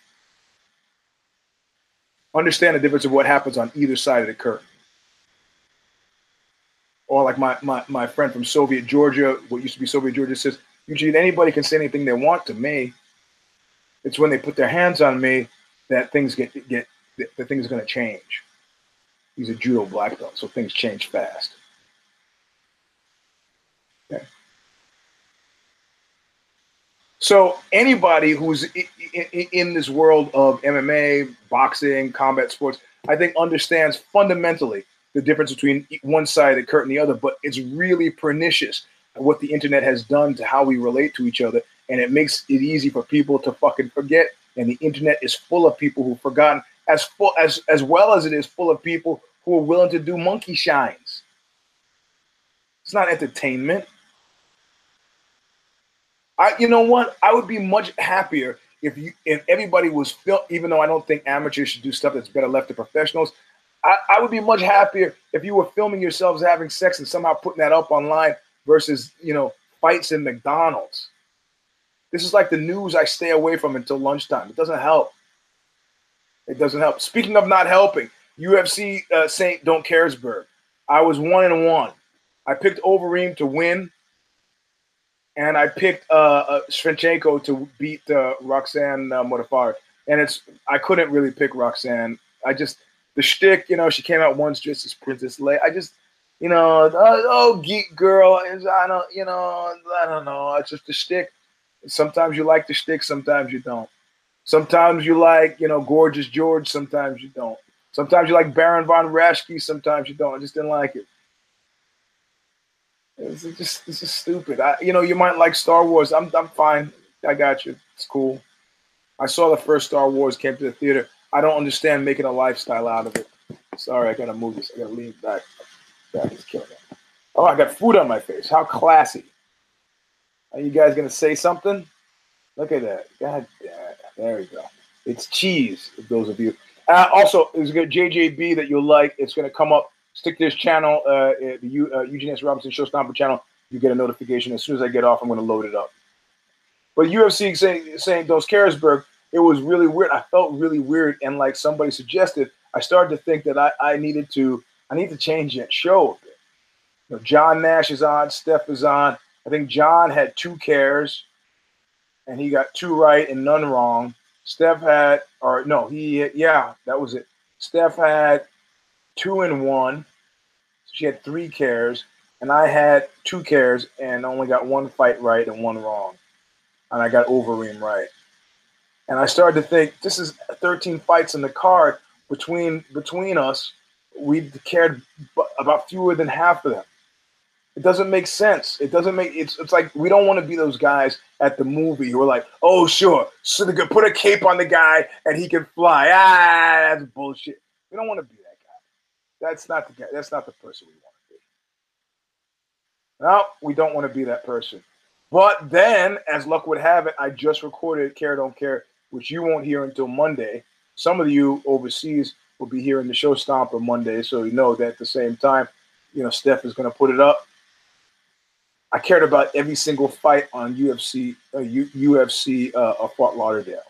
Understand the difference of what happens on either side of the curtain or like my, my, my friend from Soviet Georgia, what used to be Soviet Georgia, says, usually anybody can say anything they want to me. It's when they put their hands on me that things get get that things are going to change. He's a judo black belt, so things change fast. So anybody who's in this world of MMA, boxing, combat sports, I think understands fundamentally the difference between one side of the curtain and the other, but it's really pernicious what the internet has done to how we relate to each other. And it makes it easy for people to fucking forget. And the internet is full of people who've forgotten, as full as as well as it is full of people who are willing to do monkey shines. It's not entertainment. I, you know what? I would be much happier if you if everybody was film. Even though I don't think amateurs should do stuff that's better left to professionals, I, I would be much happier if you were filming yourselves having sex and somehow putting that up online versus, you know, fights in McDonald's. This is like the news I stay away from until lunchtime. It doesn't help. It doesn't help. Speaking of not helping, UFC uh, Saint Don't Caresburg. I was one and one. I picked Overeem to win, and I picked uh, uh to beat uh, Roxanne uh. And it's I couldn't really pick Roxanne. I just the shtick, you know, she came out once just as Princess Leia. I just, you know, uh, oh, geek girl. I don't, you know, I don't know. It's just the shtick. Sometimes you like the shtick, sometimes you don't. Sometimes you like, you know, gorgeous George. Sometimes you don't. Sometimes you like Baron von Raschke. Sometimes you don't. I just didn't like it. It's just, this is stupid. I, you know, you might like Star Wars. I'm, I'm fine. I got you. It's cool. I saw the first Star Wars, came to the theater. I don't understand making a lifestyle out of it. Sorry, I gotta move this. I gotta lean back. Back is killing me. Oh, I got food on my face. How classy. Are you guys gonna say something? Look at that. God damn. There we go. It's cheese, those of you. Uh, also, there's a JJB that you'll like. It's gonna come up. Stick to this channel, uh, the U, uh, Eugene S. Robinson Show Stomper channel. You get a notification as soon as I get off. I'm gonna load it up. But UFC saying saying Dos Caresburg it was really weird. I felt really weird, and like somebody suggested, I started to think that I, I needed to I need to change that show a bit. You know, John Nash is on, Steph is on. I think John had two cares, and he got two right and none wrong. Steph had, or no, he, yeah, that was it. Steph had two and one. So She had three cares, and I had two cares and only got one fight right and one wrong. And I got Overeem right. And I started to think this is 13 fights in the card between between us. We cared about fewer than half of them. It doesn't make sense. It doesn't make it's it's like we don't want to be those guys at the movie who are like, oh sure, so they could put a cape on the guy and he can fly. Ah, that's bullshit. We don't want to be that. That's not the guy. That's not the person we want to be. No, we don't want to be that person. But then, as luck would have it, I just recorded Care Don't Care, which you won't hear until Monday. Some of you overseas will be hearing the show Stomper Monday, so you know that at the same time, you know, Steph is going to put it up. I cared about every single fight on UFC uh, U- UFC uh, Fort Lauderdale,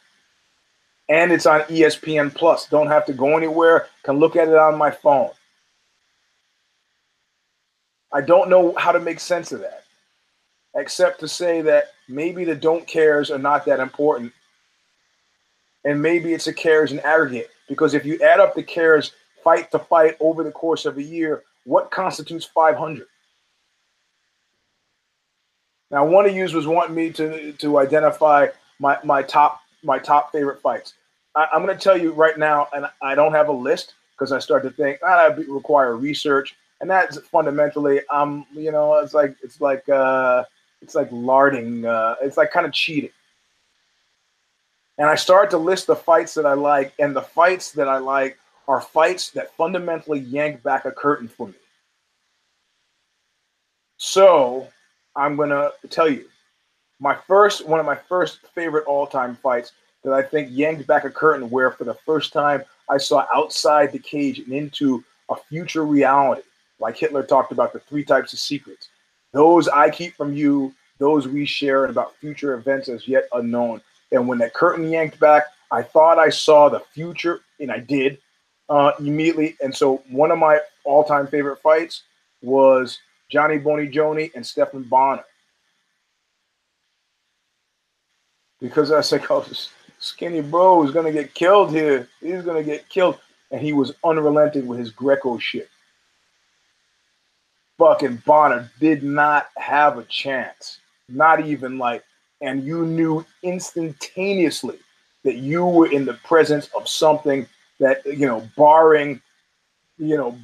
and it's on ESPN Plus. Don't have to go anywhere. Can look at it on my phone. I don't know how to make sense of that, except to say that maybe the don't cares are not that important, and maybe it's a cares in aggregate. Because if you add up the cares fight to fight over the course of a year, what constitutes 500? Now, one of you was wanting me to to identify my my top my top favorite fights. I, am going to tell you right now, and I don't have a list because I start to think ah, that require research, and that's fundamentally, um, you know, it's like it's like uh, it's like larding, uh, it's like kind of cheating. And I start to list the fights that I like, and the fights that I like are fights that fundamentally yank back a curtain for me. So I'm gonna tell you my first one of my first favorite all-time fights that I think yanked back a curtain where for the first time I saw outside the cage and into a future reality. Like Hitler talked about the three types of secrets. Those I keep from you, those we share, and about future events as yet unknown. And when that curtain yanked back, I thought I saw the future, and I did uh, immediately. And so one of my all-time favorite fights was Johnny Boney Joni, and Stephan Bonnar. Because I said, oh, skinny bro is going to get killed here. He's going to get killed. And he was unrelenting with his Greco shit. Fucking Bonnar did not have a chance. Not even like, and you knew instantaneously that you were in the presence of something that, you know, barring you know,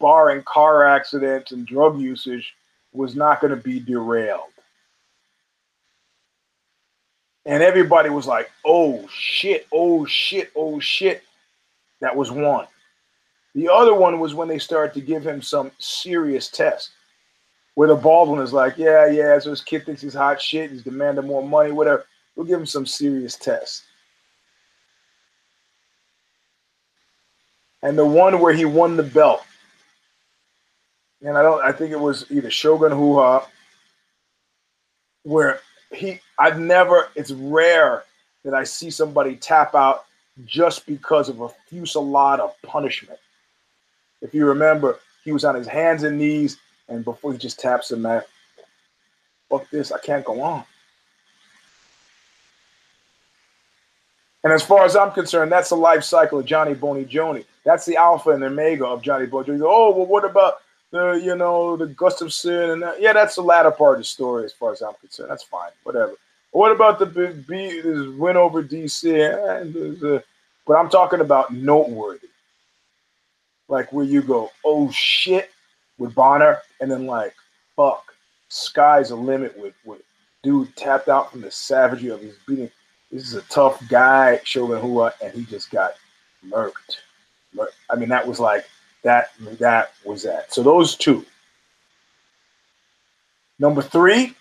barring car accidents and drug usage, was not going to be derailed. And everybody was like, oh shit, oh shit, oh shit. That was one. The other one was when they started to give him some serious test. Where the Baldwin is like, yeah, yeah, so this kid thinks he's hot shit, he's demanding more money, whatever. We'll give him some serious tests. and the one where he won the belt. And I don't I think it was either Shogun Rua where he I've never it's rare that I see somebody tap out just because of a fusillade of punishment. If you remember, he was on his hands and knees, and before he just taps him, man, fuck this, I can't go on. And as far as I'm concerned, that's the life cycle of Johnny Boney Joni. That's the alpha and omega of Johnny Boney Joni. Oh, well, what about the, you know, the Gustafsson and that? yeah, that's the latter part of the story as far as I'm concerned. That's fine, whatever. What about the B, this win over DC? But I'm talking about noteworthy, like where you go, oh shit, with Bonnar, and then like, fuck, sky's the limit with with dude tapped out from the savagery of his beating this is a tough guy, Shogun uh, Rua, and he just got murked. I mean, that was like that. That was that. So those two. Number three,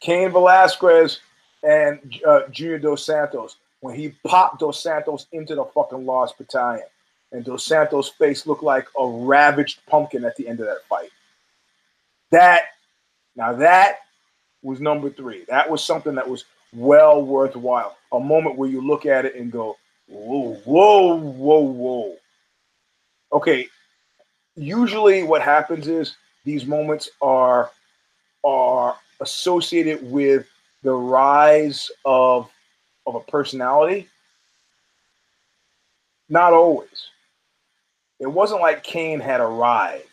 Cain Velasquez and uh, Junior Dos Santos when he popped Dos Santos into the fucking Lost Battalion, and Dos Santos' face looked like a ravaged pumpkin at the end of that fight. That now that was number three. That was something that was well worthwhile. A moment where you look at it and go, whoa, whoa, whoa, whoa. Okay. Usually what happens is these moments are are associated with the rise of of a personality? Not always. It wasn't like Cain had arrived.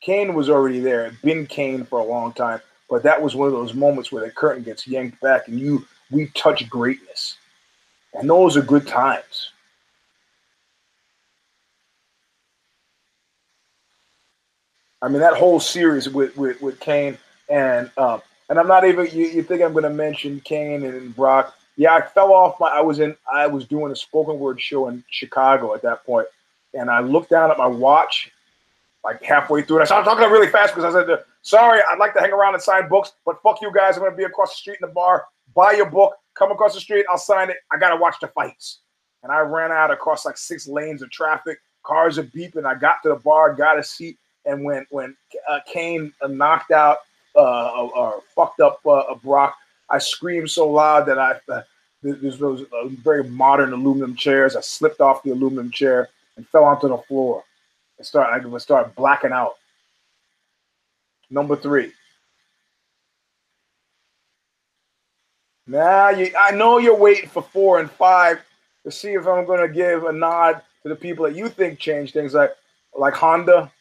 Cain was already there, had been Cain for a long time, but that was one of those moments where the curtain gets yanked back and you we touch greatness. And those are good times. I mean, that whole series with with, with Cain and um, and I'm not even you, you think I'm going to mention Cain and Brock. Yeah, I fell off my. I was in. I was doing a spoken word show in Chicago at that point, and I looked down at my watch, like halfway through, and I started talking really fast because I said, "Sorry, I'd like to hang around and sign books, but fuck you guys. I'm going to be across the street in the bar. Buy your book. Come across the street. I'll sign it. I got to watch the fights." And I ran out across like six lanes of traffic. Cars are beeping. I got to the bar, got a seat, and when when uh, Cain knocked out uh, or fucked up uh, Brock, I screamed so loud that I uh, there's those very modern aluminum chairs. I slipped off the aluminum chair and fell onto the floor. I start I would start blacking out. Number three. Now you, I know you're waiting for four and five to see if I'm going to give a nod to the people that you think change things, like like Ronda.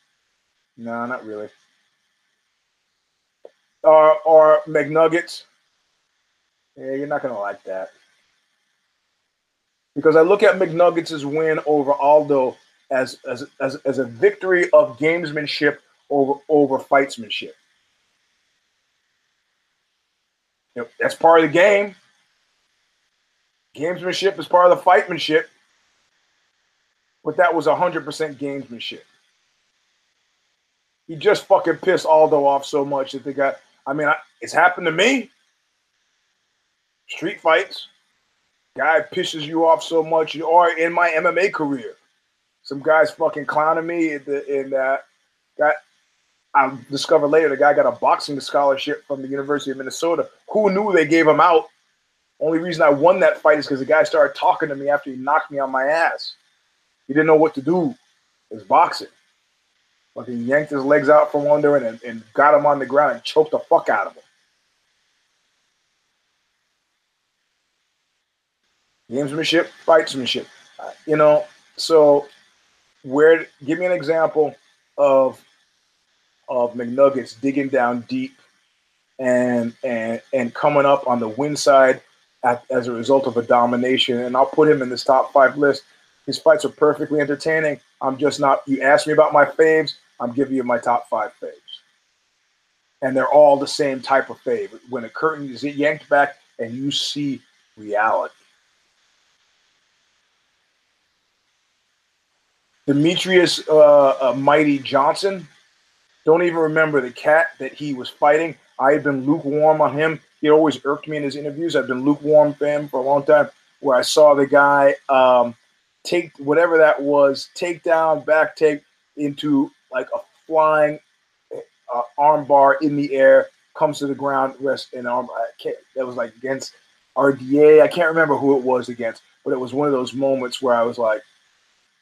No, not really or or McNuggets. Yeah, you're not gonna like that. Because I look at McNuggets' win over Aldo as as as, as a victory of gamesmanship over over fightsmanship. Yep, that's part of the game. Gamesmanship is part of the fightmanship. But that was 100% gamesmanship. He just fucking pissed Aldo off so much that they got I mean, I, it's happened to me. Street fights, guy pisses you off so much, or in my MMA career, some guys fucking clowning me. In, the, in that, got I discovered later the guy got a boxing scholarship from the University of Minnesota. Who knew they gave him out? Only reason I won that fight is because the guy started talking to me after he knocked me on my ass. He didn't know what to do. It was boxing. Fucking yanked his legs out from under and, and got him on the ground and choked the fuck out of him. Gamesmanship, fightsmanship. Uh, you know, so where give me an example of of McNuggets digging down deep and and and coming up on the win side at, as a result of a domination. And I'll put him in this top five list. His fights are perfectly entertaining. I'm just not. You asked me about my faves. I'm giving you my top five faves. And they're all the same type of fave. When a curtain is yanked back and you see reality. Demetrious uh, uh, Mighty Johnson. Don't even remember the cat that he was fighting. I had been lukewarm on him. He always irked me in his interviews. I've been lukewarm fan for a long time. Where I saw the guy um, take whatever that was, take down, back take into like a flying uh, armbar in the air, comes to the ground, rest in arm. I can't, that was like against RDA. I can't remember who it was against, but it was one of those moments where I was like,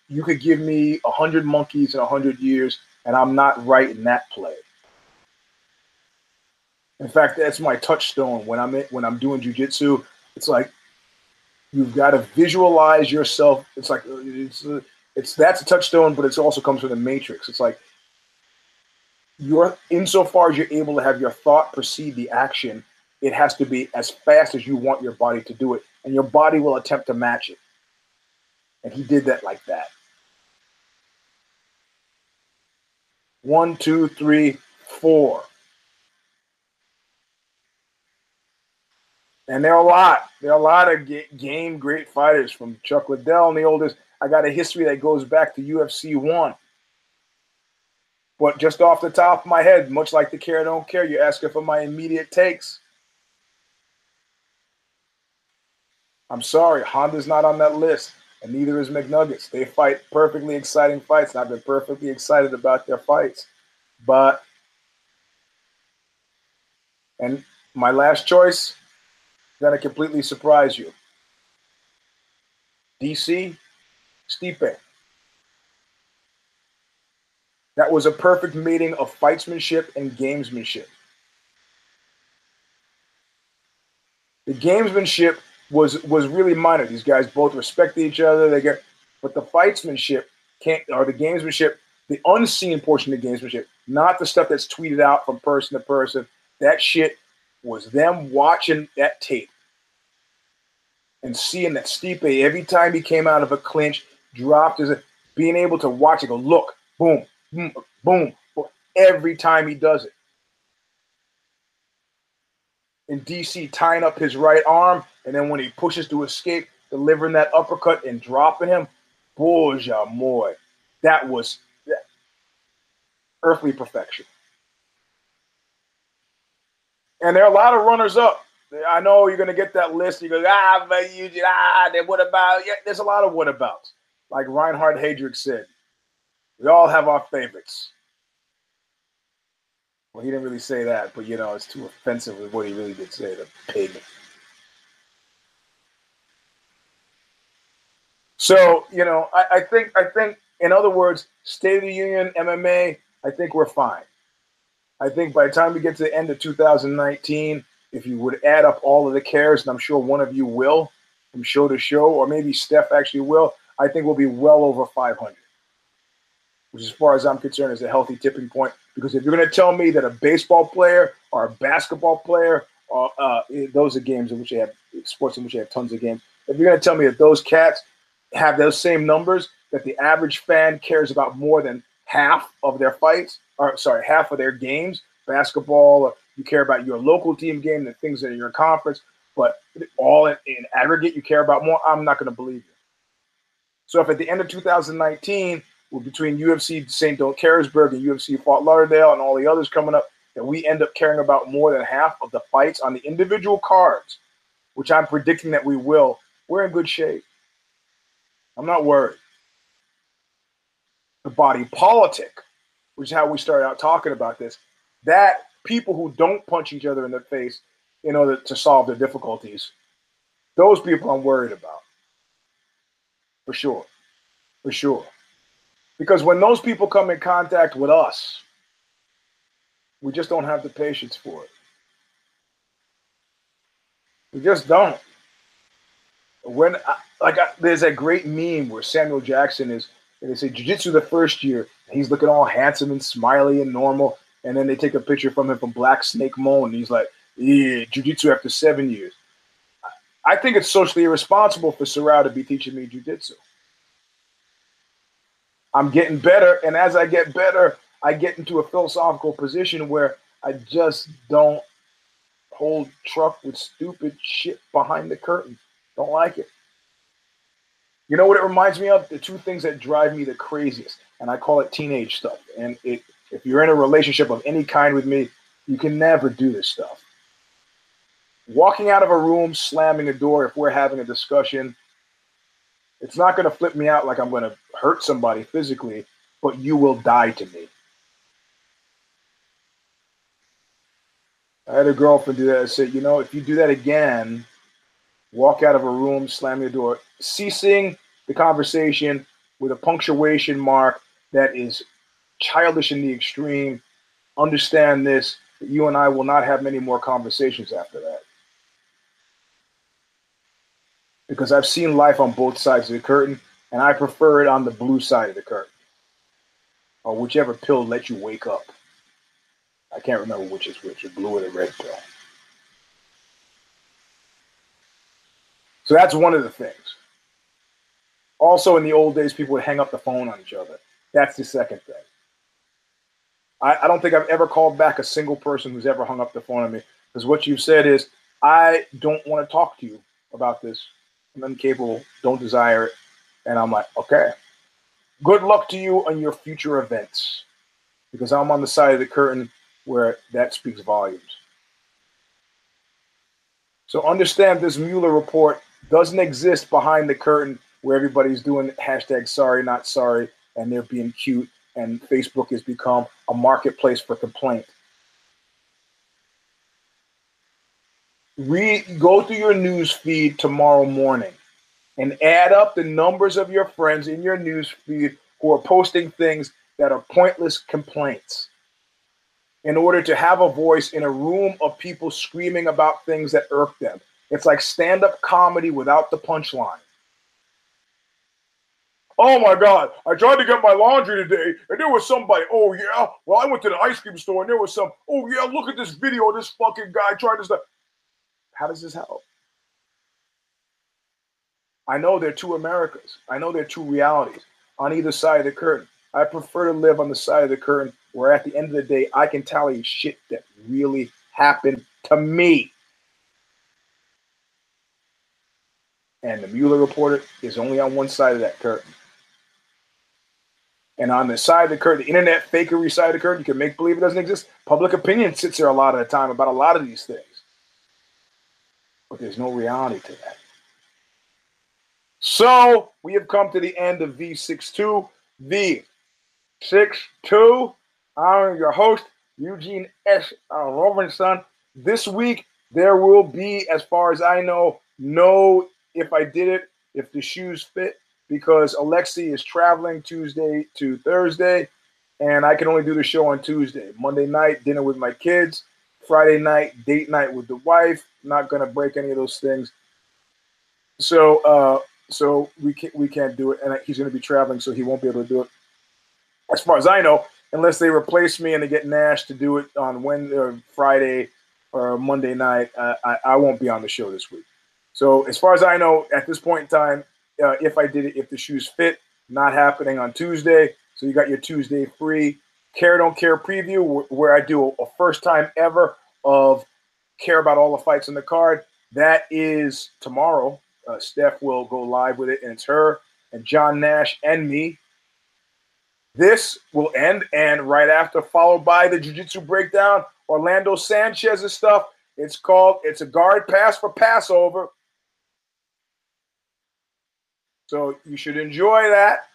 you could give me a hundred monkeys in a hundred years, and I'm not right in that play. In fact, that's my touchstone when I'm in, when I'm doing jujitsu. It's like you've got to visualize yourself. It's like it's it's that's a touchstone, but it also comes from the matrix. It's like you're insofar as you're able to have your thought precede the action, it has to be as fast as you want your body to do it, and your body will attempt to match it. And he did that like that. One, two, three, four. And there are a lot. There are a lot of game great fighters from Chuck Liddell and the oldest I got a history that goes back to UFC one. But just off the top of my head, much like the care don't care, you're asking for my immediate takes. I'm sorry, Ronda's not on that list, and neither is McNuggets. They fight perfectly exciting fights, and I've been perfectly excited about their fights. But, and my last choice, gonna completely surprise you. DC, Stipe. That was a perfect meeting of fightsmanship and gamesmanship. The gamesmanship was was really minor. These guys both respected each other. They get, but the fightsmanship can't or the gamesmanship, the unseen portion of the gamesmanship, not the stuff that's tweeted out from person to person. That shit was them watching that tape and seeing that Stipe every time he came out of a clinch, dropped his being able to watch it go look, boom, hmm, boom, boom, every time he does it. In DC, tying up his right arm, and then when he pushes to escape, delivering that uppercut and dropping him, boja moi, that was earthly perfection. And there are a lot of runners up. I know you're to get that list. You go, ah, but you, ah, then what about? Yeah, there's a lot of what abouts. Like Reinhard Heydrich said, we all have our favorites. Well, he didn't really say that, but you know, it's too offensive with what he really did say, the pig. So, you know, I, I think I think in other words, State of the Union, MMA, I think we're fine. I think by the time we get to the end of 2019, if you would add up all of the cares, and I'm sure one of you will from show to show, or maybe Steph actually will, I think we'll be well over 500, which, as far as I'm concerned, is a healthy tipping point. Because if you're going to tell me that a baseball player or a basketball player, or uh, those are games in which they have sports in which they have tons of games. If you're going to tell me that those cats have those same numbers, that the average fan cares about more than half of their fights, or sorry, half of their games, basketball, you care about your local team game, the things that are in your conference, but all in, in aggregate, you care about more. I'm not going to believe you. So if at the end of 2019, well, between UFC St. Caresburg and UFC Fort Lauderdale and all the others coming up, that we end up caring about more than half of the fights on the individual cards, which I'm predicting that we will, we're in good shape. I'm not worried. The body politic, which is how we started out talking about this, that people who don't punch each other in the face in order to solve their difficulties, those people I'm worried about. For sure. For sure. Because when those people come in contact with us, we just don't have the patience for it. We just don't. When, like, I, there's a great meme where Samuel Jackson is, and they say jiu-jitsu the first year, he's looking all handsome and smiley and normal, and then they take a picture from him from Black Snake Moan, he's like, yeah, jiu-jitsu after seven years. I think it's socially irresponsible for Serrao to be teaching me jiu-jitsu. I'm getting better. And as I get better, I get into a philosophical position where I just don't hold truck with stupid shit behind the curtain. Don't like it. You know what it reminds me of? The two things that drive me the craziest, and I call it teenage stuff. And it, if you're in a relationship of any kind with me, you can never do this stuff. Walking out of a room, slamming a door if we're having a discussion, it's not going to flip me out like I'm going to hurt somebody physically, but you will die to me. I had a girlfriend do that. I said, you know, if you do that again, walk out of a room, slam the door, ceasing the conversation with a punctuation mark that is childish in the extreme. Understand this, you and I will not have many more conversations after that. because I've seen life on both sides of the curtain, and I prefer it on the blue side of the curtain, or whichever pill lets you wake up. I can't remember which is which, the blue or the red pill. So that's one of the things. Also, in the old days, people would hang up the phone on each other. That's the second thing. I, I don't think I've ever called back a single person who's ever hung up the phone on me because what you've said is, I don't want to talk to you about this I'm incapable, don't desire it. And I'm like, okay. Good luck to you on your future events. Because I'm on the side of the curtain where that speaks volumes. So understand this Mueller report doesn't exist behind the curtain where everybody's doing hashtag sorry, not sorry, and they're being cute, and Facebook has become a marketplace for complaint. read go through your news feed tomorrow morning and add up the numbers of your friends in your news feed who are posting things that are pointless complaints in order to have a voice in a room of people screaming about things that irk them It's like stand up comedy without the punchline. Oh my God, I tried to get my laundry today and there was somebody. Oh, yeah. Well, I went to the ice cream store and there was some. Oh, yeah, look at this video. This fucking guy tried to stuff. How does this help? I know there are two Americas. I know there are two realities on either side of the curtain. I prefer to live on the side of the curtain where at the end of the day, I can tell you shit that really happened to me. And the Mueller reporter is only on one side of that curtain. And on the side of the curtain, the internet fakery side of the curtain, you can make believe it doesn't exist. Public opinion sits there a lot of the time about a lot of these things. But there's no reality to that. So we have come to the end of V62. V62. I'm your host, Eugene S. Robinson. This week, there will be, as far as I know, no if I did it, if the shoes fit, because Alexi is traveling Tuesday to Thursday, and I can only do the show on Tuesday. Monday night, dinner with my kids. Friday night, date night with the wife. Not gonna break any of those things. So, uh, so we can't we can't do it, and he's gonna be traveling, so he won't be able to do it. As far as I know, unless they replace me and they get Nash to do it on Wednesday or Friday or Monday night, uh, I, I won't be on the show this week. So, as far as I know, at this point in time, uh, if I did it, if the shoes fit, not happening on Tuesday. So you got your Tuesday free. Care Don't Care preview, where I do a, first time ever of care about all the fights in the card. That is tomorrow. Uh, Steph will go live with it, and it's her and John Nash and me. This will end, and right after, followed by the Jiu Jitsu breakdown, Orlando Sanchez's stuff. It's called, it's a guard pass for Passover. So you should enjoy that.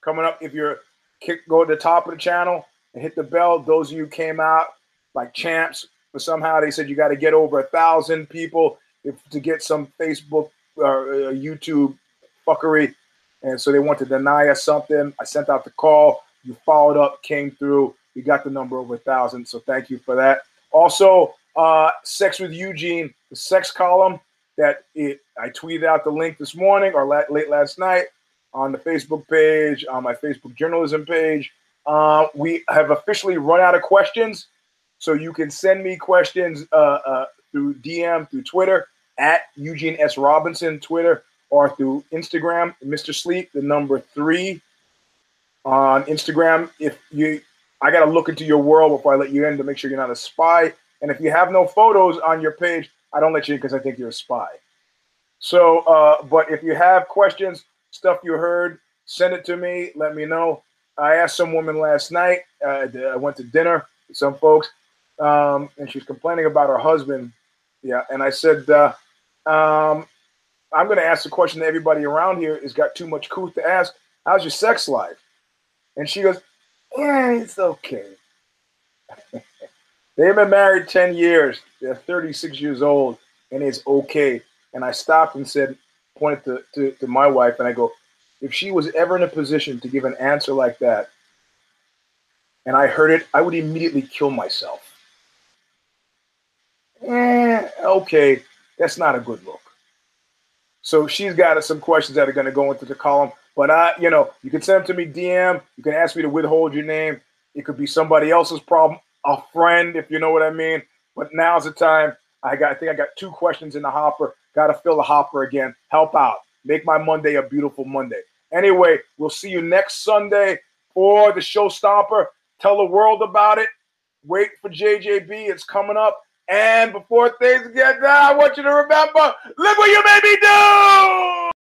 Coming up, if you're kick, go to the top of the channel and hit the bell. Those of you came out like champs, but somehow they said you got to get over a thousand people if, to get some Facebook or uh, YouTube fuckery, and so they want to deny us something. I sent out the call. You followed up, came through. We got the number over a thousand, so thank you for that. Also, uh, Sex with Eugene, the sex column that it, I tweeted out the link this morning or la- late last night on the Facebook page, on my Facebook journalism page. Uh, we have officially run out of questions, so you can send me questions uh, uh, through DM, through Twitter at Eugene S. Robinson, Twitter, or through Instagram, Mr. Sleep, the number three on Instagram. If you, I got to look into your world before I let you in to make sure you're not a spy. And if you have no photos on your page, I don't let you in because I think you're a spy. So, uh, but if you have questions, stuff you heard, send it to me. Let me know. I asked some woman last night. Uh, I went to dinner with some folks, um, and she's complaining about her husband. Yeah, and I said, uh, um, I'm going to ask the question that everybody around here has got too much couth to ask. How's your sex life? And she goes, Yeah, it's okay. They've been married 10 years. They're 36 years old, and it's okay. And I stopped and said, pointed to, to, to my wife, and I go, if she was ever in a position to give an answer like that, and I heard it, I would immediately kill myself. Eh, okay, that's not a good look. So she's got some questions that are going to go into the column. But I, you know, you can send them to me DM. You can ask me to withhold your name. It could be somebody else's problem a friend, if you know what I mean. But now's the time. I got I think I got two questions in the hopper. Gotta fill the hopper again. Help out. Make my Monday a beautiful Monday. Anyway, we'll see you next Sunday for the show stomper. Tell the world about it. Wait for JJB. It's coming up. And before things get down, I want you to remember look what you made me do.